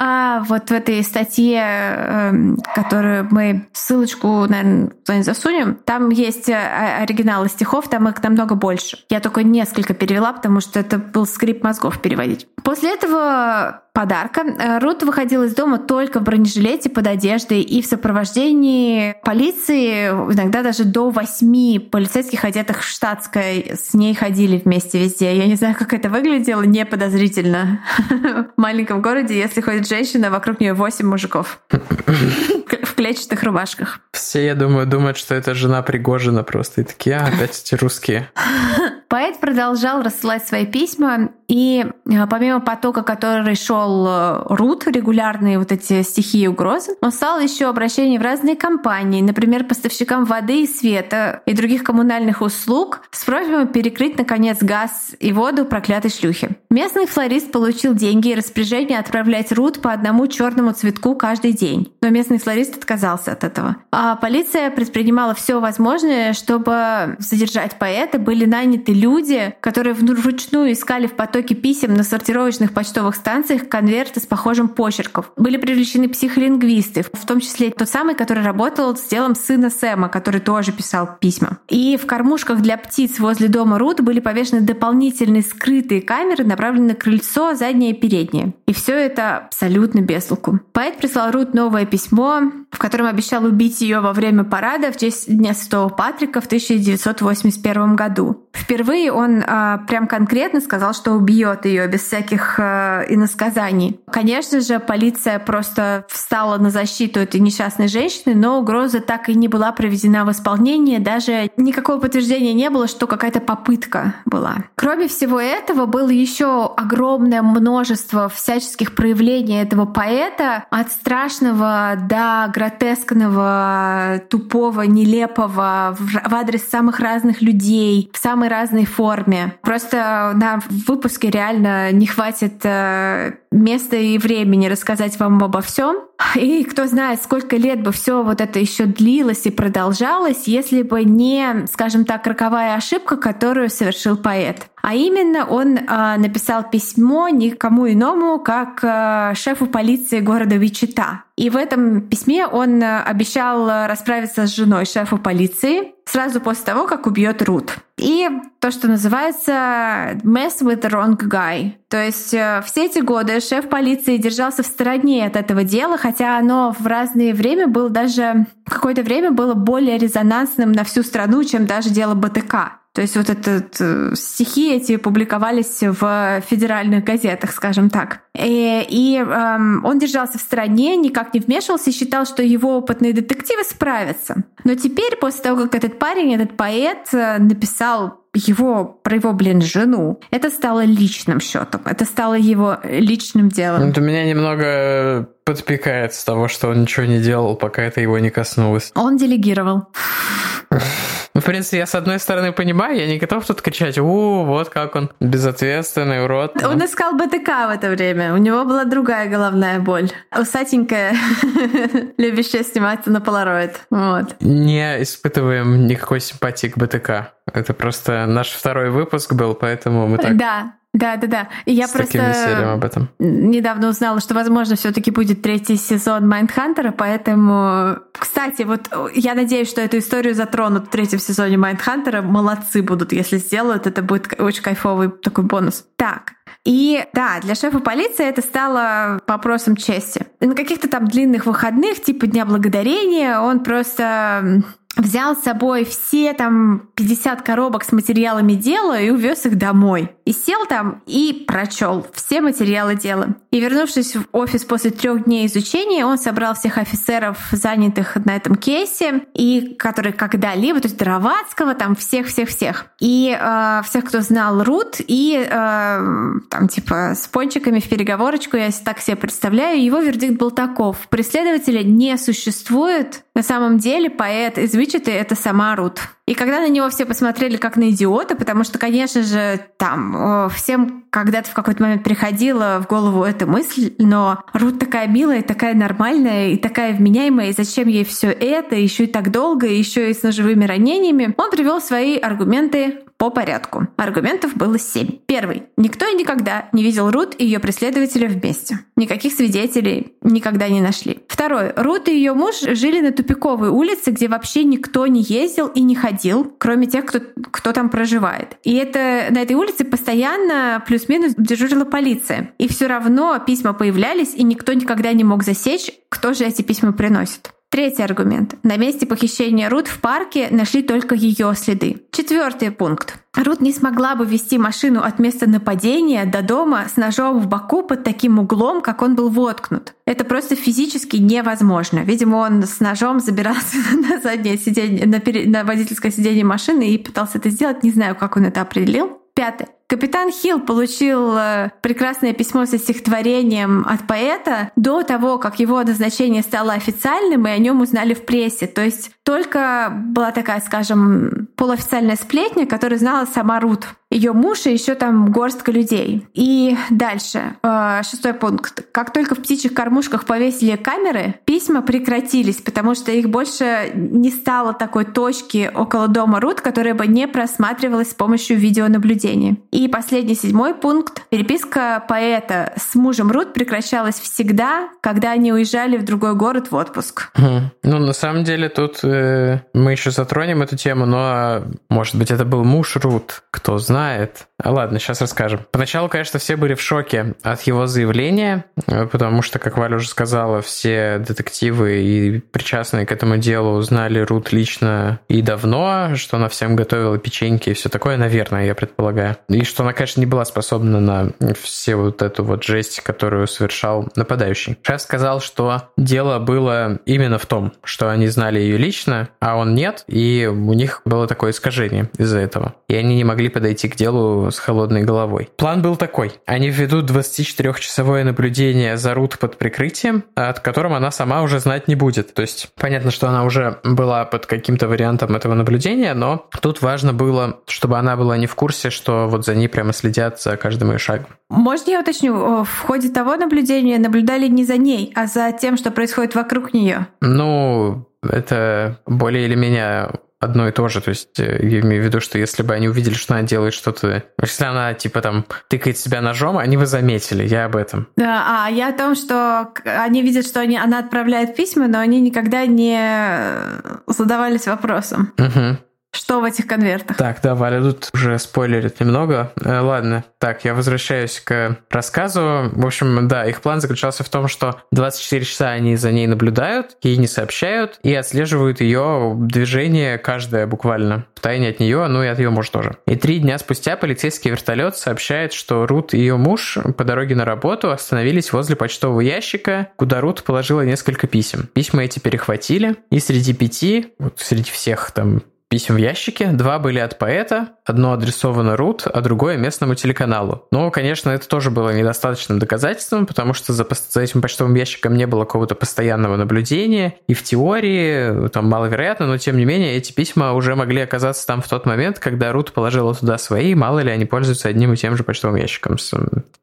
А вот в этой статье, эм, которую мы ссылочку, наверное, засунем, там есть э, оригиналы стихов, там их намного больше. Я только несколько перевела, потому что это был скрип мозгов переводить. После этого подарка. Э, Рут выходила из дома только в бронежилете под одеждой и в сопровождении полиции, иногда даже до восьми полицейских, одетых в штатской, с ней ходили вместе везде. Я не знаю, как это выглядело, не подозрительно. В маленьком городе, если ходит женщина, вокруг нее восемь мужиков в клетчатых рубашках. Все, я думаю, думают, что это жена Пригожина просто. И такие, а, опять эти русские. Поэт продолжал рассылать свои письма, и э, помимо потока, который шел э, Рут, регулярные вот эти стихи и угрозы, он стал еще обращение в разные компании, например, поставщикам воды и света и других коммунальных услуг с просьбой перекрыть, наконец, газ и воду проклятой шлюхи. Местный флорист получил деньги и распоряжение отправлять Рут по одному черному цветку каждый день. Но местный флорист отказался от этого. А полиция предпринимала все возможное, чтобы задержать поэта. Были наняты люди, которые вручную искали в потоке писем на сортировочных почтовых станциях конверты с похожим почерком. Были привлечены психолингвисты, в том числе тот самый, который работал с делом сына Сэма, который тоже писал письма. И в кормушках для птиц возле дома Рут были повешены дополнительные скрытые камеры, направленные на крыльцо, заднее и переднее. И все это абсолютно без толку. Поэт прислал Рут новое письмо, в котором обещал убить ее во время парада в честь Дня Святого Патрика в 1981 году. Впервые он э, прям конкретно сказал, что убьет ее без всяких э, иносказаний. Конечно же, полиция просто встала на защиту этой несчастной женщины, но угроза так и не была проведена в исполнение, даже никакого подтверждения не было, что какая-то попытка была. Кроме всего этого, было еще огромное множество всяческих проявлений этого поэта, от страшного до гротескного, тупого, нелепого в адрес самых разных людей, в самой разной форме. Просто на выпуске реально не хватит э, места и времени рассказать вам обо всем. И кто знает, сколько лет бы все вот это еще длилось и продолжалось, если бы не, скажем так, роковая ошибка, которую совершил поэт. А именно он э, написал письмо никому иному, как э, шефу полиции города Вичита. И в этом письме он э, обещал расправиться с женой шефа полиции сразу после того, как убьет Рут. И то, что называется mess with the wrong guy. То есть э, все эти годы шеф полиции держался в стороне от этого дела, хотя оно в разное время было даже какое-то время было более резонансным на всю страну, чем даже дело БТК. То есть вот этот э, стихи эти публиковались в федеральных газетах, скажем так. И, и эм, он держался в стороне, никак не вмешивался и считал, что его опытные детективы справятся. Но теперь, после того, как этот парень, этот поэт э, написал его, про его, блин, жену, это стало личным счетом, это стало его личным делом. Это меня немного подпекает с того, что он ничего не делал, пока это его не коснулось. Он делегировал. Ну, в принципе, я с одной стороны понимаю, я не готов тут кричать, у, вот как он безответственный урод. Он искал БТК в это время, у него была другая головная боль. Усатенькая, любящая сниматься на полароид. Вот. Не испытываем никакой симпатии к БТК. Это просто наш второй выпуск был, поэтому мы так... Да, Да, да, да. И я С просто об этом. недавно узнала, что, возможно, все-таки будет третий сезон Майндхантера, поэтому, кстати, вот я надеюсь, что эту историю затронут в третьем сезоне Майндхантера. Молодцы будут, если сделают. Это будет очень кайфовый такой бонус. Так, и да, для шефа полиции это стало вопросом чести. На каких-то там длинных выходных, типа Дня Благодарения, он просто взял с собой все там 50 коробок с материалами дела и увез их домой. И сел там и прочел все материалы дела. И вернувшись в офис после трех дней изучения, он собрал всех офицеров, занятых на этом кейсе, и которые когда-либо, то есть Дровацкого, там всех-всех-всех. И э, всех, кто знал Рут, и э, там типа с пончиками в переговорочку, я так себе представляю, его вердикт был таков. Преследователя не существует. На самом деле поэт из Вичеты — это сама Рут. И когда на него все посмотрели как на идиота, потому что, конечно же, там всем когда-то в какой-то момент приходила в голову эта мысль, но Рут такая милая, такая нормальная и такая вменяемая, и зачем ей все это, еще и так долго, еще и с ножевыми ранениями, он привел свои аргументы по порядку. Аргументов было семь. Первый. Никто и никогда не видел Рут и ее преследователя вместе. Никаких свидетелей никогда не нашли. Второй. Рут и ее муж жили на тупиковой улице, где вообще никто не ездил и не ходил, кроме тех, кто, кто там проживает. И это на этой улице постоянно плюс-минус дежурила полиция. И все равно письма появлялись, и никто никогда не мог засечь, кто же эти письма приносит. Третий аргумент. На месте похищения Рут в парке нашли только ее следы. Четвертый пункт. Рут не смогла бы вести машину от места нападения до дома с ножом в боку под таким углом, как он был воткнут. Это просто физически невозможно. Видимо, он с ножом забирался на заднее сиденье, на, пере... на водительское сиденье машины и пытался это сделать. Не знаю, как он это определил. Пятое. Капитан Хилл получил э, прекрасное письмо со стихотворением от поэта до того, как его назначение стало официальным, и о нем узнали в прессе. То есть только была такая, скажем, полуофициальная сплетня, которую знала сама Рут. Ее муж и еще там горстка людей. И дальше, э, шестой пункт. Как только в птичьих кормушках повесили камеры, письма прекратились, потому что их больше не стало такой точки около дома Рут, которая бы не просматривалась с помощью видеонаблюдения. И последний седьмой пункт. Переписка поэта с мужем Рут прекращалась всегда, когда они уезжали в другой город в отпуск. Ну, на самом деле, тут э, мы еще затронем эту тему, но, может быть, это был муж Рут, кто знает. А ладно, сейчас расскажем. Поначалу, конечно, все были в шоке от его заявления, э, потому что, как Валя уже сказала, все детективы и причастные к этому делу узнали Рут лично и давно, что она всем готовила печеньки и все такое, наверное, я предполагаю. И что она, конечно, не была способна на все вот эту вот жесть, которую совершал нападающий. Шеф сказал, что дело было именно в том, что они знали ее лично, а он нет, и у них было такое искажение из-за этого. И они не могли подойти к делу с холодной головой. План был такой. Они введут 24-часовое наблюдение за Рут под прикрытием, от которым она сама уже знать не будет. То есть понятно, что она уже была под каким-то вариантом этого наблюдения, но тут важно было, чтобы она была не в курсе, что вот за ней прямо следят за каждым ее шагом. Можно я уточню, в ходе того наблюдения наблюдали не за ней, а за тем, что происходит вокруг нее? Ну, это более или менее одно и то же. То есть э, я имею в виду, что если бы они увидели, что она делает что-то... Если она, типа, там, тыкает себя ножом, они бы заметили. Я об этом. Да, а я о том, что они видят, что они, она отправляет письма, но они никогда не задавались вопросом. Угу. Что в этих конвертах? Так, да, Валя тут уже спойлерит немного. Э, ладно, так, я возвращаюсь к рассказу. В общем, да, их план заключался в том, что 24 часа они за ней наблюдают, ей не сообщают и отслеживают ее движение каждое буквально в тайне от нее, ну и от ее мужа тоже. И три дня спустя полицейский вертолет сообщает, что Рут и ее муж по дороге на работу остановились возле почтового ящика, куда Рут положила несколько писем. Письма эти перехватили, и среди пяти, вот среди всех там писем в ящике. Два были от поэта, одно адресовано Рут, а другое местному телеканалу. Но, конечно, это тоже было недостаточным доказательством, потому что за, за этим почтовым ящиком не было какого-то постоянного наблюдения, и в теории там маловероятно, но тем не менее эти письма уже могли оказаться там в тот момент, когда Рут положила туда свои, мало ли они пользуются одним и тем же почтовым ящиком с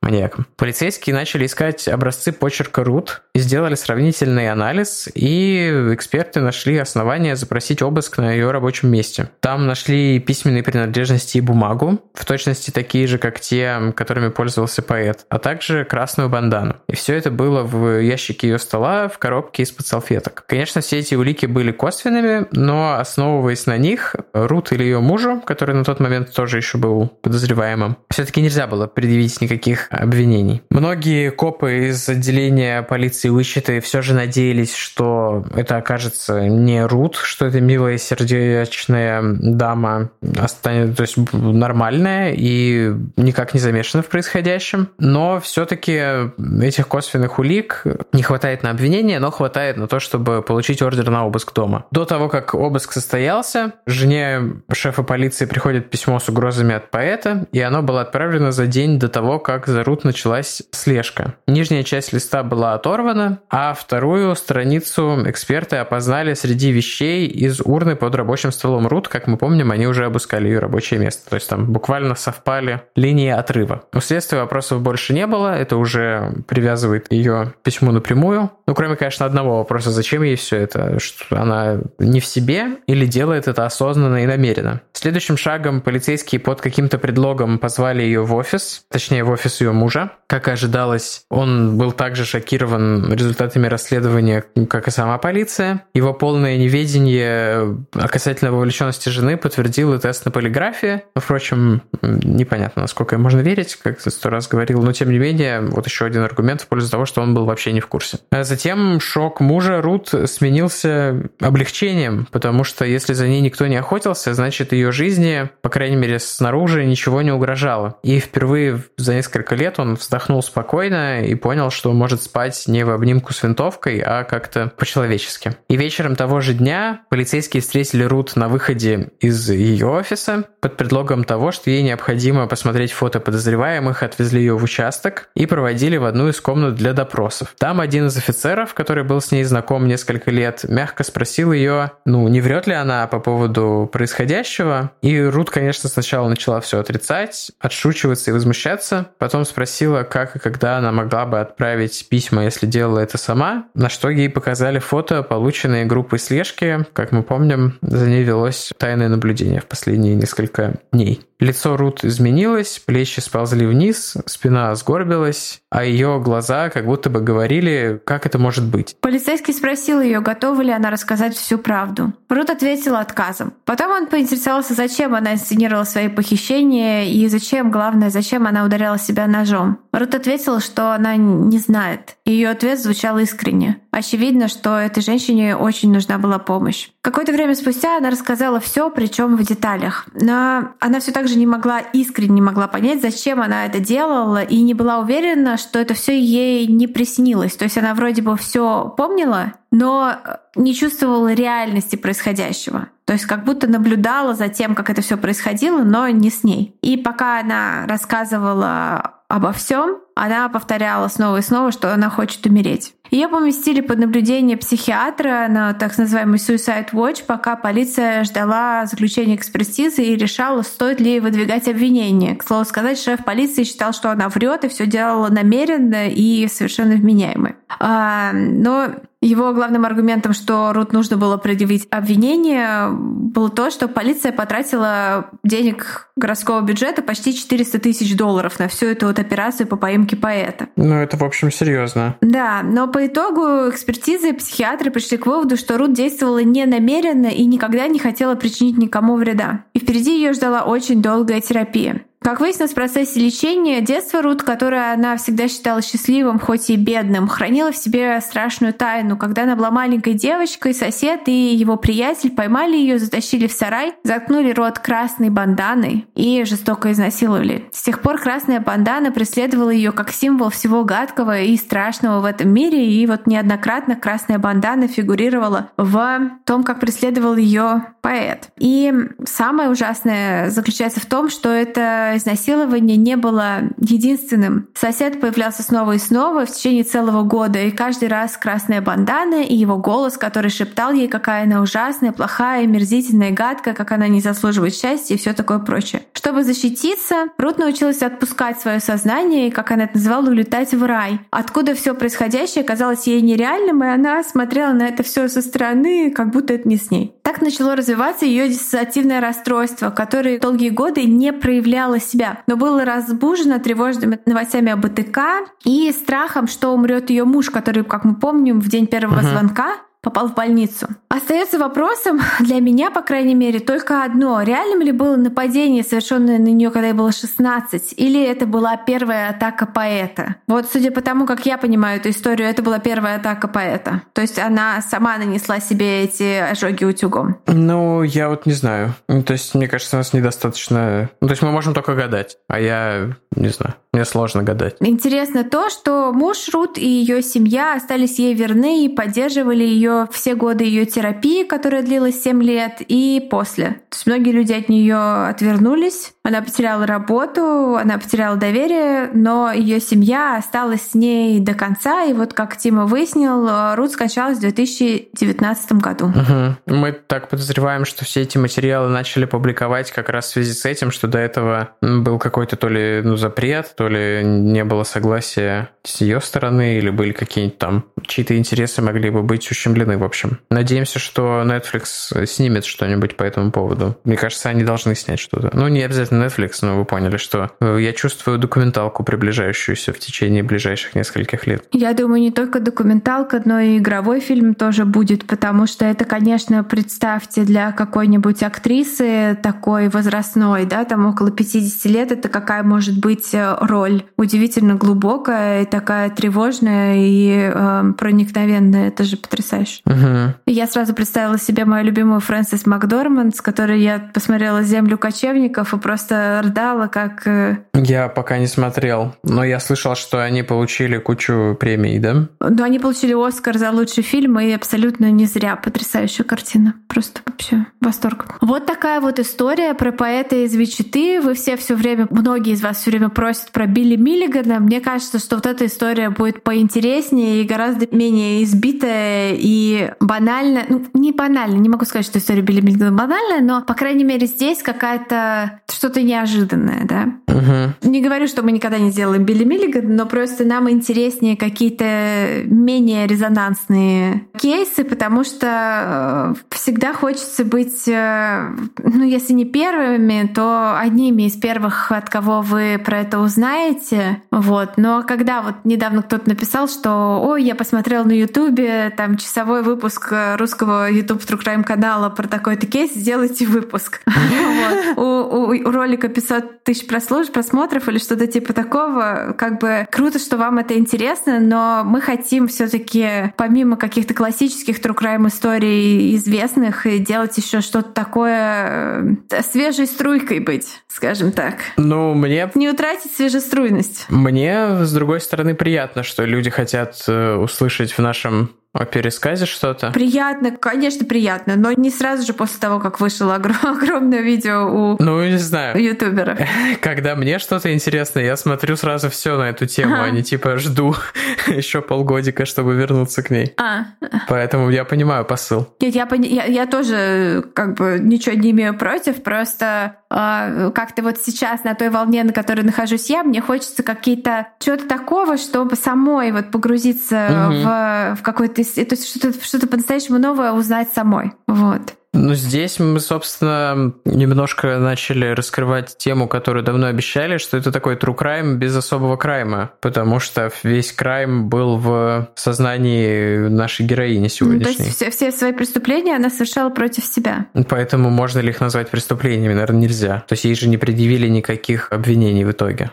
маньяком. Полицейские начали искать образцы почерка Рут, сделали сравнительный анализ, и эксперты нашли основания запросить обыск на ее рабочем месте. Там нашли письменные принадлежности и бумагу, в точности такие же, как те, которыми пользовался поэт, а также красную бандану. И все это было в ящике ее стола в коробке из-под салфеток. Конечно, все эти улики были косвенными, но основываясь на них, Рут или ее мужу, который на тот момент тоже еще был подозреваемым, все-таки нельзя было предъявить никаких обвинений. Многие копы из отделения полиции Уичета все же надеялись, что это окажется не Рут, что это милая сердечная дама останется, то есть нормальная и никак не замешана в происходящем. Но все-таки этих косвенных улик не хватает на обвинение, но хватает на то, чтобы получить ордер на обыск дома. До того, как обыск состоялся, жене шефа полиции приходит письмо с угрозами от поэта, и оно было отправлено за день до того, как за Рут началась слежка. Нижняя часть листа была оторвана, а вторую страницу эксперты опознали среди вещей из урны под рабочим столом Рут. Как мы помним, они уже обыскали ее рабочее место. То есть там буквально совпали линии отрыва. У следствия вопросов больше не было. Это уже привязывает ее письму напрямую. Ну, кроме, конечно, одного вопроса. Зачем ей все это? Что она не в себе или делает это осознанно и намеренно? Следующим шагом полицейские под каким-то предлогом позвали ее в офис, точнее в офис ее мужа. Как и ожидалось, он был также шокирован результатами расследования, как и сама полиция. Его полное неведение касательно вовлеченности жены подтвердил и тест на полиграфии. Впрочем, непонятно, насколько можно верить, как я сто раз говорил, но тем не менее, вот еще один аргумент в пользу того, что он был вообще не в курсе. А затем шок мужа Рут сменился облегчением, потому что если за ней никто не охотился, значит ее жизни, по крайней мере снаружи, ничего не угрожало. И впервые за несколько лет он вздохнул спокойно и понял, что может спать не в обнимку с винтовкой, а как-то по-человечески. И вечером того же дня полицейские встретили Рут на выходе из ее офиса под предлогом того, что ей необходимо посмотреть фото подозреваемых, отвезли ее в участок и проводили в одну из комнат для допросов. Там один из офицеров, который был с ней знаком несколько лет, мягко спросил ее, ну, не врет ли она по поводу происходящего. И Рут, конечно, сначала начала все отрицать, отшучиваться и возмущаться, потом спросила, как и когда она могла бы отправить письма, если делала это сама, на что ей показали фото, полученные группой слежки. Как мы помним, за ней велось тайное наблюдение в последние несколько дней. Лицо Рут изменилось, плечи сползли вниз, спина сгорбилась, а ее глаза как будто бы говорили, как это может быть. Полицейский спросил ее, готова ли она рассказать всю правду. Рут ответила отказом. Потом он поинтересовался, зачем она инсценировала свои похищения и зачем, главное, зачем она ударяла себя ножом. Рут ответила, что она не знает. Ее ответ звучал искренне. Очевидно, что этой женщине очень нужна была помощь. Какое-то время спустя она рассказала все, причем в деталях. Но она все так же не могла, искренне не могла понять, зачем она это делала, и не была уверена, что это все ей не приснилось. То есть она вроде бы все помнила, но не чувствовала реальности происходящего. То есть как будто наблюдала за тем, как это все происходило, но не с ней. И пока она рассказывала обо всем, она повторяла снова и снова, что она хочет умереть. Ее поместили под наблюдение психиатра на так называемый Suicide Watch, пока полиция ждала заключения экспертизы и решала, стоит ли выдвигать обвинение. К слову сказать, шеф полиции считал, что она врет и все делала намеренно и совершенно вменяемо. А, но его главным аргументом, что Рут нужно было предъявить обвинение, было то, что полиция потратила денег городского бюджета почти 400 тысяч долларов на всю эту вот операцию по поимке поэта. Ну, это, в общем, серьезно. Да, но по итогу экспертизы психиатры пришли к выводу, что Рут действовала не намеренно и никогда не хотела причинить никому вреда. И впереди ее ждала очень долгая терапия. Как выяснилось в процессе лечения, детство Рут, которое она всегда считала счастливым, хоть и бедным, хранило в себе страшную тайну. Когда она была маленькой девочкой, сосед и его приятель поймали ее, затащили в сарай, заткнули рот красной банданой и жестоко изнасиловали. С тех пор красная бандана преследовала ее как символ всего гадкого и страшного в этом мире, и вот неоднократно красная бандана фигурировала в том, как преследовал ее поэт. И самое ужасное заключается в том, что это изнасилование не было единственным. Сосед появлялся снова и снова в течение целого года, и каждый раз красная бандана и его голос, который шептал ей, какая она ужасная, плохая, мерзительная, гадкая, как она не заслуживает счастья и все такое прочее. Чтобы защититься, Рут научилась отпускать свое сознание и, как она это называла, улетать в рай, откуда все происходящее казалось ей нереальным, и она смотрела на это все со стороны, как будто это не с ней. Так начало развиваться ее диссоциативное расстройство, которое долгие годы не проявляло себя, но было разбужено тревожными новостями об БТК и страхом, что умрет ее муж, который, как мы помним, в день первого uh-huh. звонка попал в больницу. Остается вопросом для меня, по крайней мере, только одно. Реальным ли было нападение, совершенное на нее, когда ей было 16, или это была первая атака поэта? Вот судя по тому, как я понимаю эту историю, это была первая атака поэта. То есть она сама нанесла себе эти ожоги утюгом. Ну, я вот не знаю. То есть, мне кажется, у нас недостаточно... Ну, то есть мы можем только гадать, а я не знаю. Мне сложно гадать. Интересно то, что муж Рут и ее семья остались ей верны и поддерживали ее все годы ее терапии, которая длилась 7 лет, и после. То есть многие люди от нее отвернулись, она потеряла работу, она потеряла доверие, но ее семья осталась с ней до конца. И вот как Тима выяснил, Рут скончалась в 2019 году. Угу. Мы так подозреваем, что все эти материалы начали публиковать как раз в связи с этим, что до этого был какой-то то ли ну, запрет, то ли не было согласия с ее стороны, или были какие-нибудь там чьи-то интересы могли бы быть ущемлены, в общем. Надеемся, что Netflix снимет что-нибудь по этому поводу. Мне кажется, они должны снять что-то. Ну, не обязательно Netflix, но вы поняли, что э, я чувствую документалку, приближающуюся в течение ближайших нескольких лет. Я думаю, не только документалка, но и игровой фильм тоже будет, потому что это, конечно, представьте, для какой-нибудь актрисы такой возрастной, да, там около 50 лет, это какая может быть э, роль. Удивительно глубокая и такая тревожная и э, проникновенная. Это же потрясающе. Угу. Я сразу представила себе мою любимую Фрэнсис Макдорманд, с которой я посмотрела «Землю кочевников» и просто рыдала, как... Э, я пока не смотрел, но я слышал, что они получили кучу премий, да? Ну, они получили Оскар за лучший фильм, и абсолютно не зря. Потрясающая картина. Просто вообще восторг. Вот такая вот история про поэта из Вичиты. Вы все все время, многие из вас все время просят про Билли Миллигана. Мне кажется, что вот эта история будет поинтереснее и гораздо менее избитая и банальная. Ну, не банальная, не могу сказать, что история Билли Миллигана банальная, но, по крайней мере, здесь какая-то что-то неожиданное, да? Угу. Не говорю, что мы никогда не сделаем Билли Миллиган, но просто нам интереснее какие-то менее резонансные кейсы, потому что э, всегда хочется быть, э, ну, если не первыми, то одними из первых, от кого вы про это узнаете знаете, вот. Но когда вот недавно кто-то написал, что «Ой, я посмотрел на Ютубе там часовой выпуск русского YouTube True Crime канала про такой-то кейс, сделайте выпуск». У ролика 500 тысяч просмотров или что-то типа такого. Как бы круто, что вам это интересно, но мы хотим все таки помимо каких-то классических True Crime историй известных, делать еще что-то такое э, свежей струйкой быть, скажем так. Ну, мне... Не утратить свежеструйность. Мне, с другой стороны, приятно, что люди хотят э, услышать в нашем о пересказе что-то? Приятно, конечно, приятно, но не сразу же после того, как вышло огромное видео у ну, не знаю. ютубера. Когда мне что-то интересно, я смотрю сразу все на эту тему, а не типа жду еще полгодика, чтобы вернуться к ней. А. Поэтому я понимаю посыл. Нет, я, я, я тоже как бы ничего не имею против, просто э, как-то вот сейчас на той волне, на которой нахожусь я, мне хочется какие-то чего-то такого, чтобы самой вот погрузиться угу. в, в какой-то то есть что-то что по-настоящему новое узнать самой. Вот. Ну, здесь мы, собственно, немножко начали раскрывать тему, которую давно обещали, что это такой true crime без особого крайма, потому что весь крайм был в сознании нашей героини сегодняшней. Ну, то есть все, все свои преступления она совершала против себя. Поэтому можно ли их назвать преступлениями? Наверное, нельзя. То есть ей же не предъявили никаких обвинений в итоге.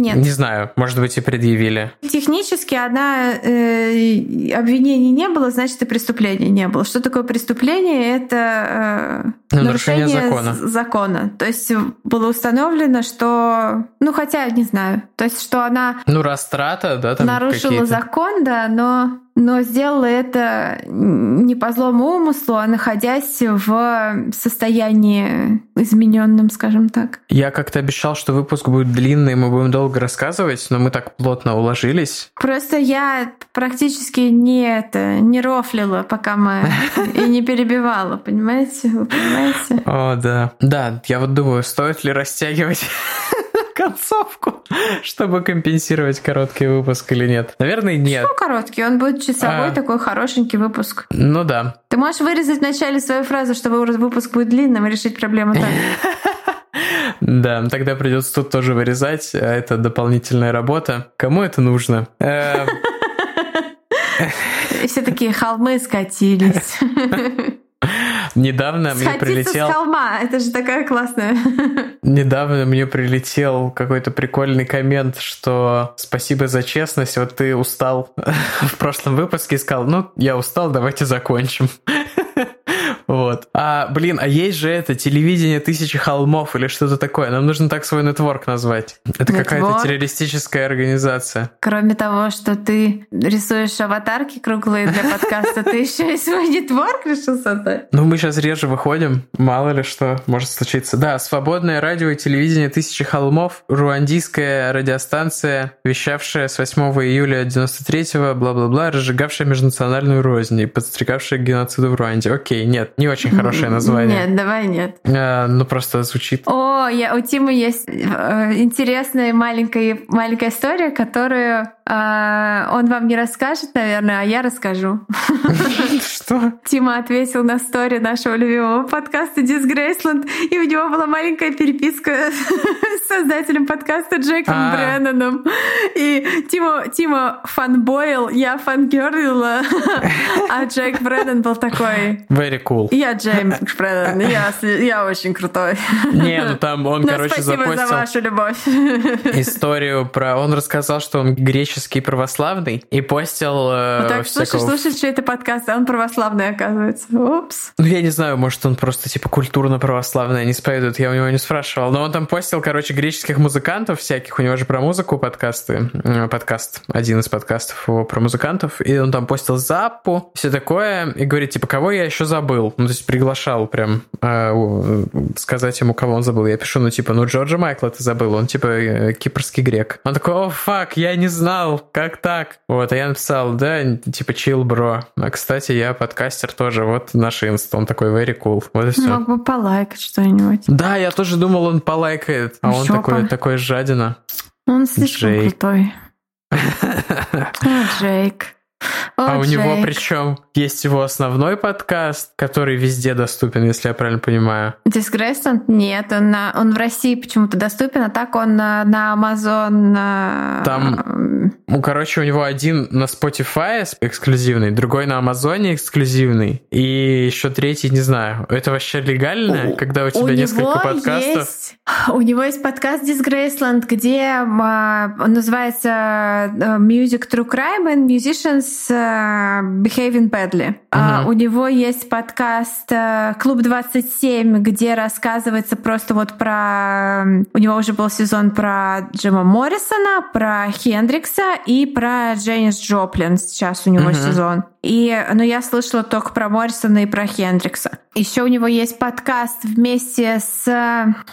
Нет. Не знаю, может быть, и предъявили. Технически она э, обвинений не было, значит, и преступления не было. Что такое преступление? Это э, ну, нарушение, нарушение закона. закона. То есть было установлено, что, ну хотя не знаю, то есть что она ну растрата, да, там нарушила закон, да, но но сделала это не по злому умыслу, а находясь в состоянии измененном, скажем так. Я как-то обещал, что выпуск будет длинный, мы будем долго рассказывать, но мы так плотно уложились. Просто я практически не это, не рофлила, пока мы и не перебивала, понимаете? Вы понимаете? О, да. Да, я вот думаю, стоит ли растягивать концовку, чтобы компенсировать короткий выпуск или нет? Наверное, нет. Ну, короткий, он будет часовой, а... такой хорошенький выпуск. Ну да. Ты можешь вырезать в начале свою фразу, чтобы выпуск будет длинным и решить проблему так. Да, тогда придется тут тоже вырезать, а это дополнительная работа. Кому это нужно? Эм. Все такие холмы скатились. Недавно мне прилетел... с холма, это же такая классная. Недавно мне прилетел какой-то прикольный коммент, что спасибо за честность, вот ты устал в прошлом выпуске и сказал, ну, я устал, давайте закончим. Вот. А, блин, а есть же это телевидение тысячи холмов или что-то такое. Нам нужно так свой нетворк назвать. Это какая-то террористическая организация. Кроме того, что ты рисуешь аватарки круглые для подкаста, ты еще и свой нетворк решил создать. Ну, мы сейчас реже выходим. Мало ли что может случиться. Да, свободное радио и телевидение тысячи холмов. Руандийская радиостанция, вещавшая с 8 июля 93-го, бла-бла-бла, разжигавшая межнациональную рознь и подстрекавшая к геноциду в Руанде. Окей, нет, не очень хорошее название. Нет, давай нет. А, ну, просто звучит. О, я, у Тимы есть э, интересная маленькая, маленькая история, которую э, он вам не расскажет, наверное, а я расскажу. Что? Тима ответил на стори нашего любимого подкаста Disgraceland, и у него была маленькая переписка с создателем подкаста Джеком а. Бренноном. И Тима, Тима фанбоил, я фангерлила, а Джек Бреннон был такой... Very cool. Я Джеймс Бреннан, я, я очень крутой. Не, ну там он, ну, короче, спасибо запостил за вашу любовь. историю про... Он рассказал, что он греческий православный и постил э, ну, Так, всякого... слушай, слушай, что это подкаст, а он православный, оказывается. Упс. Ну, я не знаю, может, он просто, типа, культурно православный, не исповедует, я у него не спрашивал. Но он там постил, короче, греческих музыкантов всяких, у него же про музыку подкасты, э, подкаст, один из подкастов его про музыкантов, и он там постил Заппу, все такое, и говорит, типа, кого я еще забыл? Ну, то есть приглашал прям э, сказать ему, кого он забыл. Я пишу, ну, типа, ну, Джорджа Майкла ты забыл, он, типа, э, кипрский грек. Он такой, о, фак, я не знал, как так? Вот, а я написал, да, типа, чил, бро. А, кстати, я подкастер тоже, вот наш инст, он такой very cool. Вот и все. Мог бы полайкать что-нибудь. Да, я тоже думал, он полайкает, а он такой, такой жадина. Он слишком Джейк. крутой. Джейк. О, а у него причем есть его основной подкаст, который везде доступен, если я правильно понимаю. Disgraced? Нет, он, на, он в России почему-то доступен, а так он на, на Amazon... Там, ну, короче, у него один на Spotify эксклюзивный, другой на Амазоне эксклюзивный, и еще третий, не знаю. Это вообще легально, когда у тебя у несколько подкастов? Есть, у него есть подкаст Disgraceland, где а, он называется э, Music True Crime and Musicians uh, Behaving Badly. Uh-huh. Uh, у него есть подкаст uh, Клуб 27, где рассказывается просто вот про... У него уже был сезон про Джима Моррисона, про Хендрикса и про Дженнис Джоплин. Сейчас у него uh-huh. сезон. И, ну, я слышала только про Моррисона и про Хендрикса. Еще у него есть подкаст вместе с...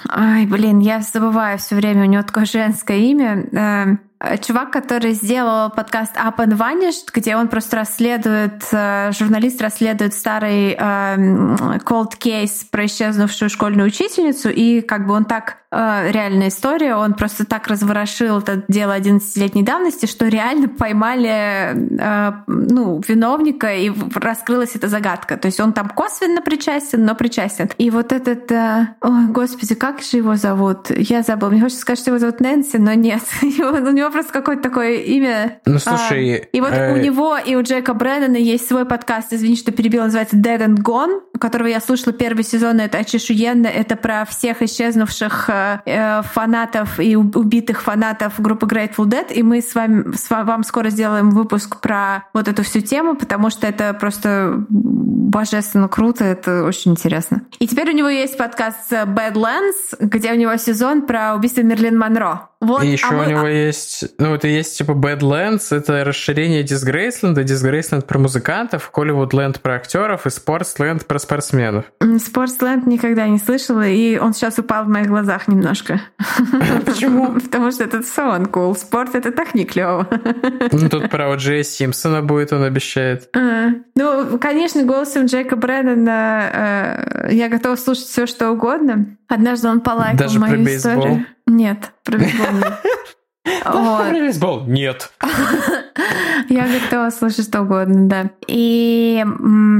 Ай, блин, я забываю все время, у него такое женское имя. Эм, Э, чувак, который сделал подкаст Up and Vanished, где он просто расследует, э, журналист расследует старый э, cold case про исчезнувшую школьную учительницу, и как бы он так э, реальная история, он просто так разворошил это дело 11-летней давности, что реально поймали ну, виновника, и раскрылась эта загадка. То есть он там косвенно причастен, но причастен. И вот этот... Э, ой, господи, как же его зовут? Я забыла. Мне хочется сказать, что его зовут Нэнси, но нет. у него просто какое-то такое имя. Ну, слушай... А, и вот э... у него и у Джека Брэддена есть свой подкаст, извини, что перебил, называется Dead and Gone, которого я слушала первый сезон, это очешуенно, это про всех исчезнувших э, э, фанатов и убитых фанатов группы Grateful Dead, и мы с вами, с вам скоро сделаем выпуск про вот эту всю тему, потому что это просто божественно круто, это очень интересно. И теперь у него есть подкаст Badlands, где у него сезон про убийство Мерлин Монро. Вот, и еще а мы- у него есть, ну, это есть типа Badlands, это расширение Disgraceland, Disgraceland про музыкантов, Hollywoodland про актеров и Sportsland про спортсменов. Спортсленд никогда не слышала, и он сейчас упал в моих глазах немножко. Почему? Потому что этот сон cool. Спорт это так не клево. Ну, тут про Джея Симпсона будет, он обещает. А, Ну, конечно, голосом Джека Бреннана э, я готова слушать все, что угодно. Однажды он полайкал Даже мою историю. Нет, про бейсбол нет. Вот. Бейсбол? Нет. Я готова слушать что угодно, да. И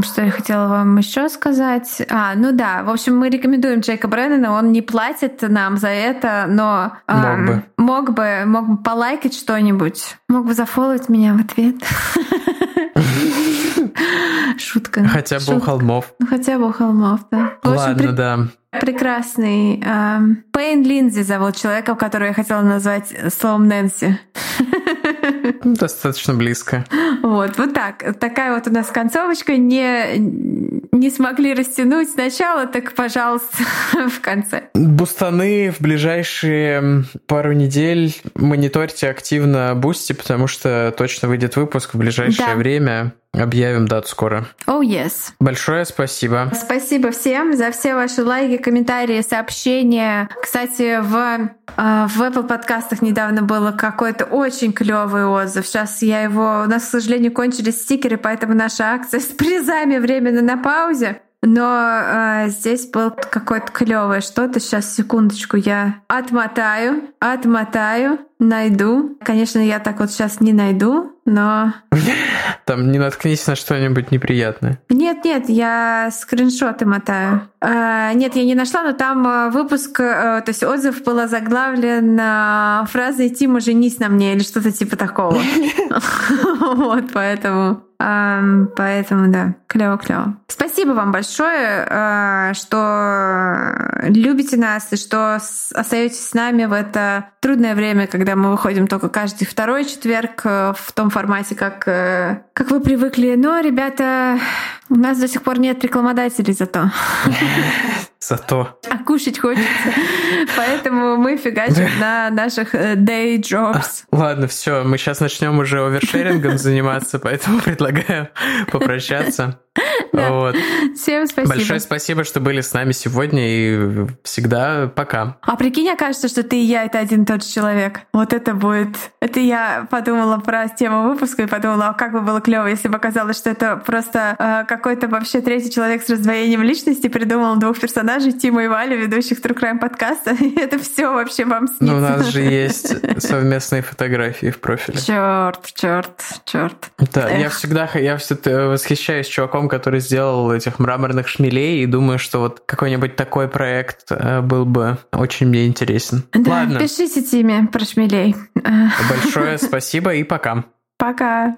что я хотела вам еще сказать? А, ну да, в общем, мы рекомендуем Джейка Бреннана, он не платит нам за это, но ам, Мог бы. мог бы, мог бы полайкать что-нибудь, мог бы зафолловить меня в ответ. Шутка. Хотя бы у холмов. Ну, хотя бы у холмов, да. Ладно, да. Прекрасный. ам, Пейн Линдзи зовут человека, которого я хотела назвать словом Нэнси. Ну, Достаточно близко. Вот, вот так. Такая вот у нас концовочка. Не, не смогли растянуть сначала, так, пожалуйста, в конце. Бустаны в ближайшие пару недель мониторьте активно Бусти, потому что точно выйдет выпуск в ближайшее Да. время. Объявим дату скоро. Oh, yes. Большое спасибо. Спасибо всем за все ваши лайки, комментарии, сообщения. Кстати, в, э, в Apple подкастах недавно было какой-то очень клевый отзыв. Сейчас я его... У нас, к сожалению, кончились стикеры, поэтому наша акция с призами временно на паузе. Но э, здесь был какое-то клевое что-то. Сейчас, секундочку, я отмотаю, отмотаю, найду. Конечно, я так вот сейчас не найду, но Там не наткнись на что-нибудь неприятное. нет, нет, я скриншоты мотаю. А, нет, я не нашла, но там а, выпуск, а, то есть отзыв был заглавлен а, фразой «Тима, женись на мне» или что-то типа такого. Вот, поэтому... Поэтому, да, клево-клево. Спасибо вам большое, а, что любите нас и что остаетесь с нами в это трудное время, когда мы выходим только каждый второй четверг э, в том формате, как, э, как вы привыкли. Но, ребята, у нас до сих пор нет рекламодателей зато. Зато. А кушать хочется. Поэтому мы фигачим на наших э, day jobs. Ладно, все, мы сейчас начнем уже овершерингом заниматься, поэтому предлагаю попрощаться. Вот. Всем спасибо. Большое спасибо, что были с нами сегодня и всегда пока. А прикинь, окажется, что ты и я — это один и тот же человек. Вот это будет... Это я подумала про тему выпуска и подумала, а как бы было клево, если бы оказалось, что это просто э, какой-то вообще третий человек с раздвоением личности придумал двух персонажей, Тима и Валю, ведущих True Crime подкаста. И это все вообще вам снится. Но у нас же есть совместные фотографии в профиле. Черт, черт, черт. Да, я всегда я все восхищаюсь чуваком, который сделал этих мраморных шмелей, и думаю, что вот какой-нибудь такой проект э, был бы очень мне интересен. Да, Ладно, пишите Тиме про шмелей. Большое спасибо и пока. Пока.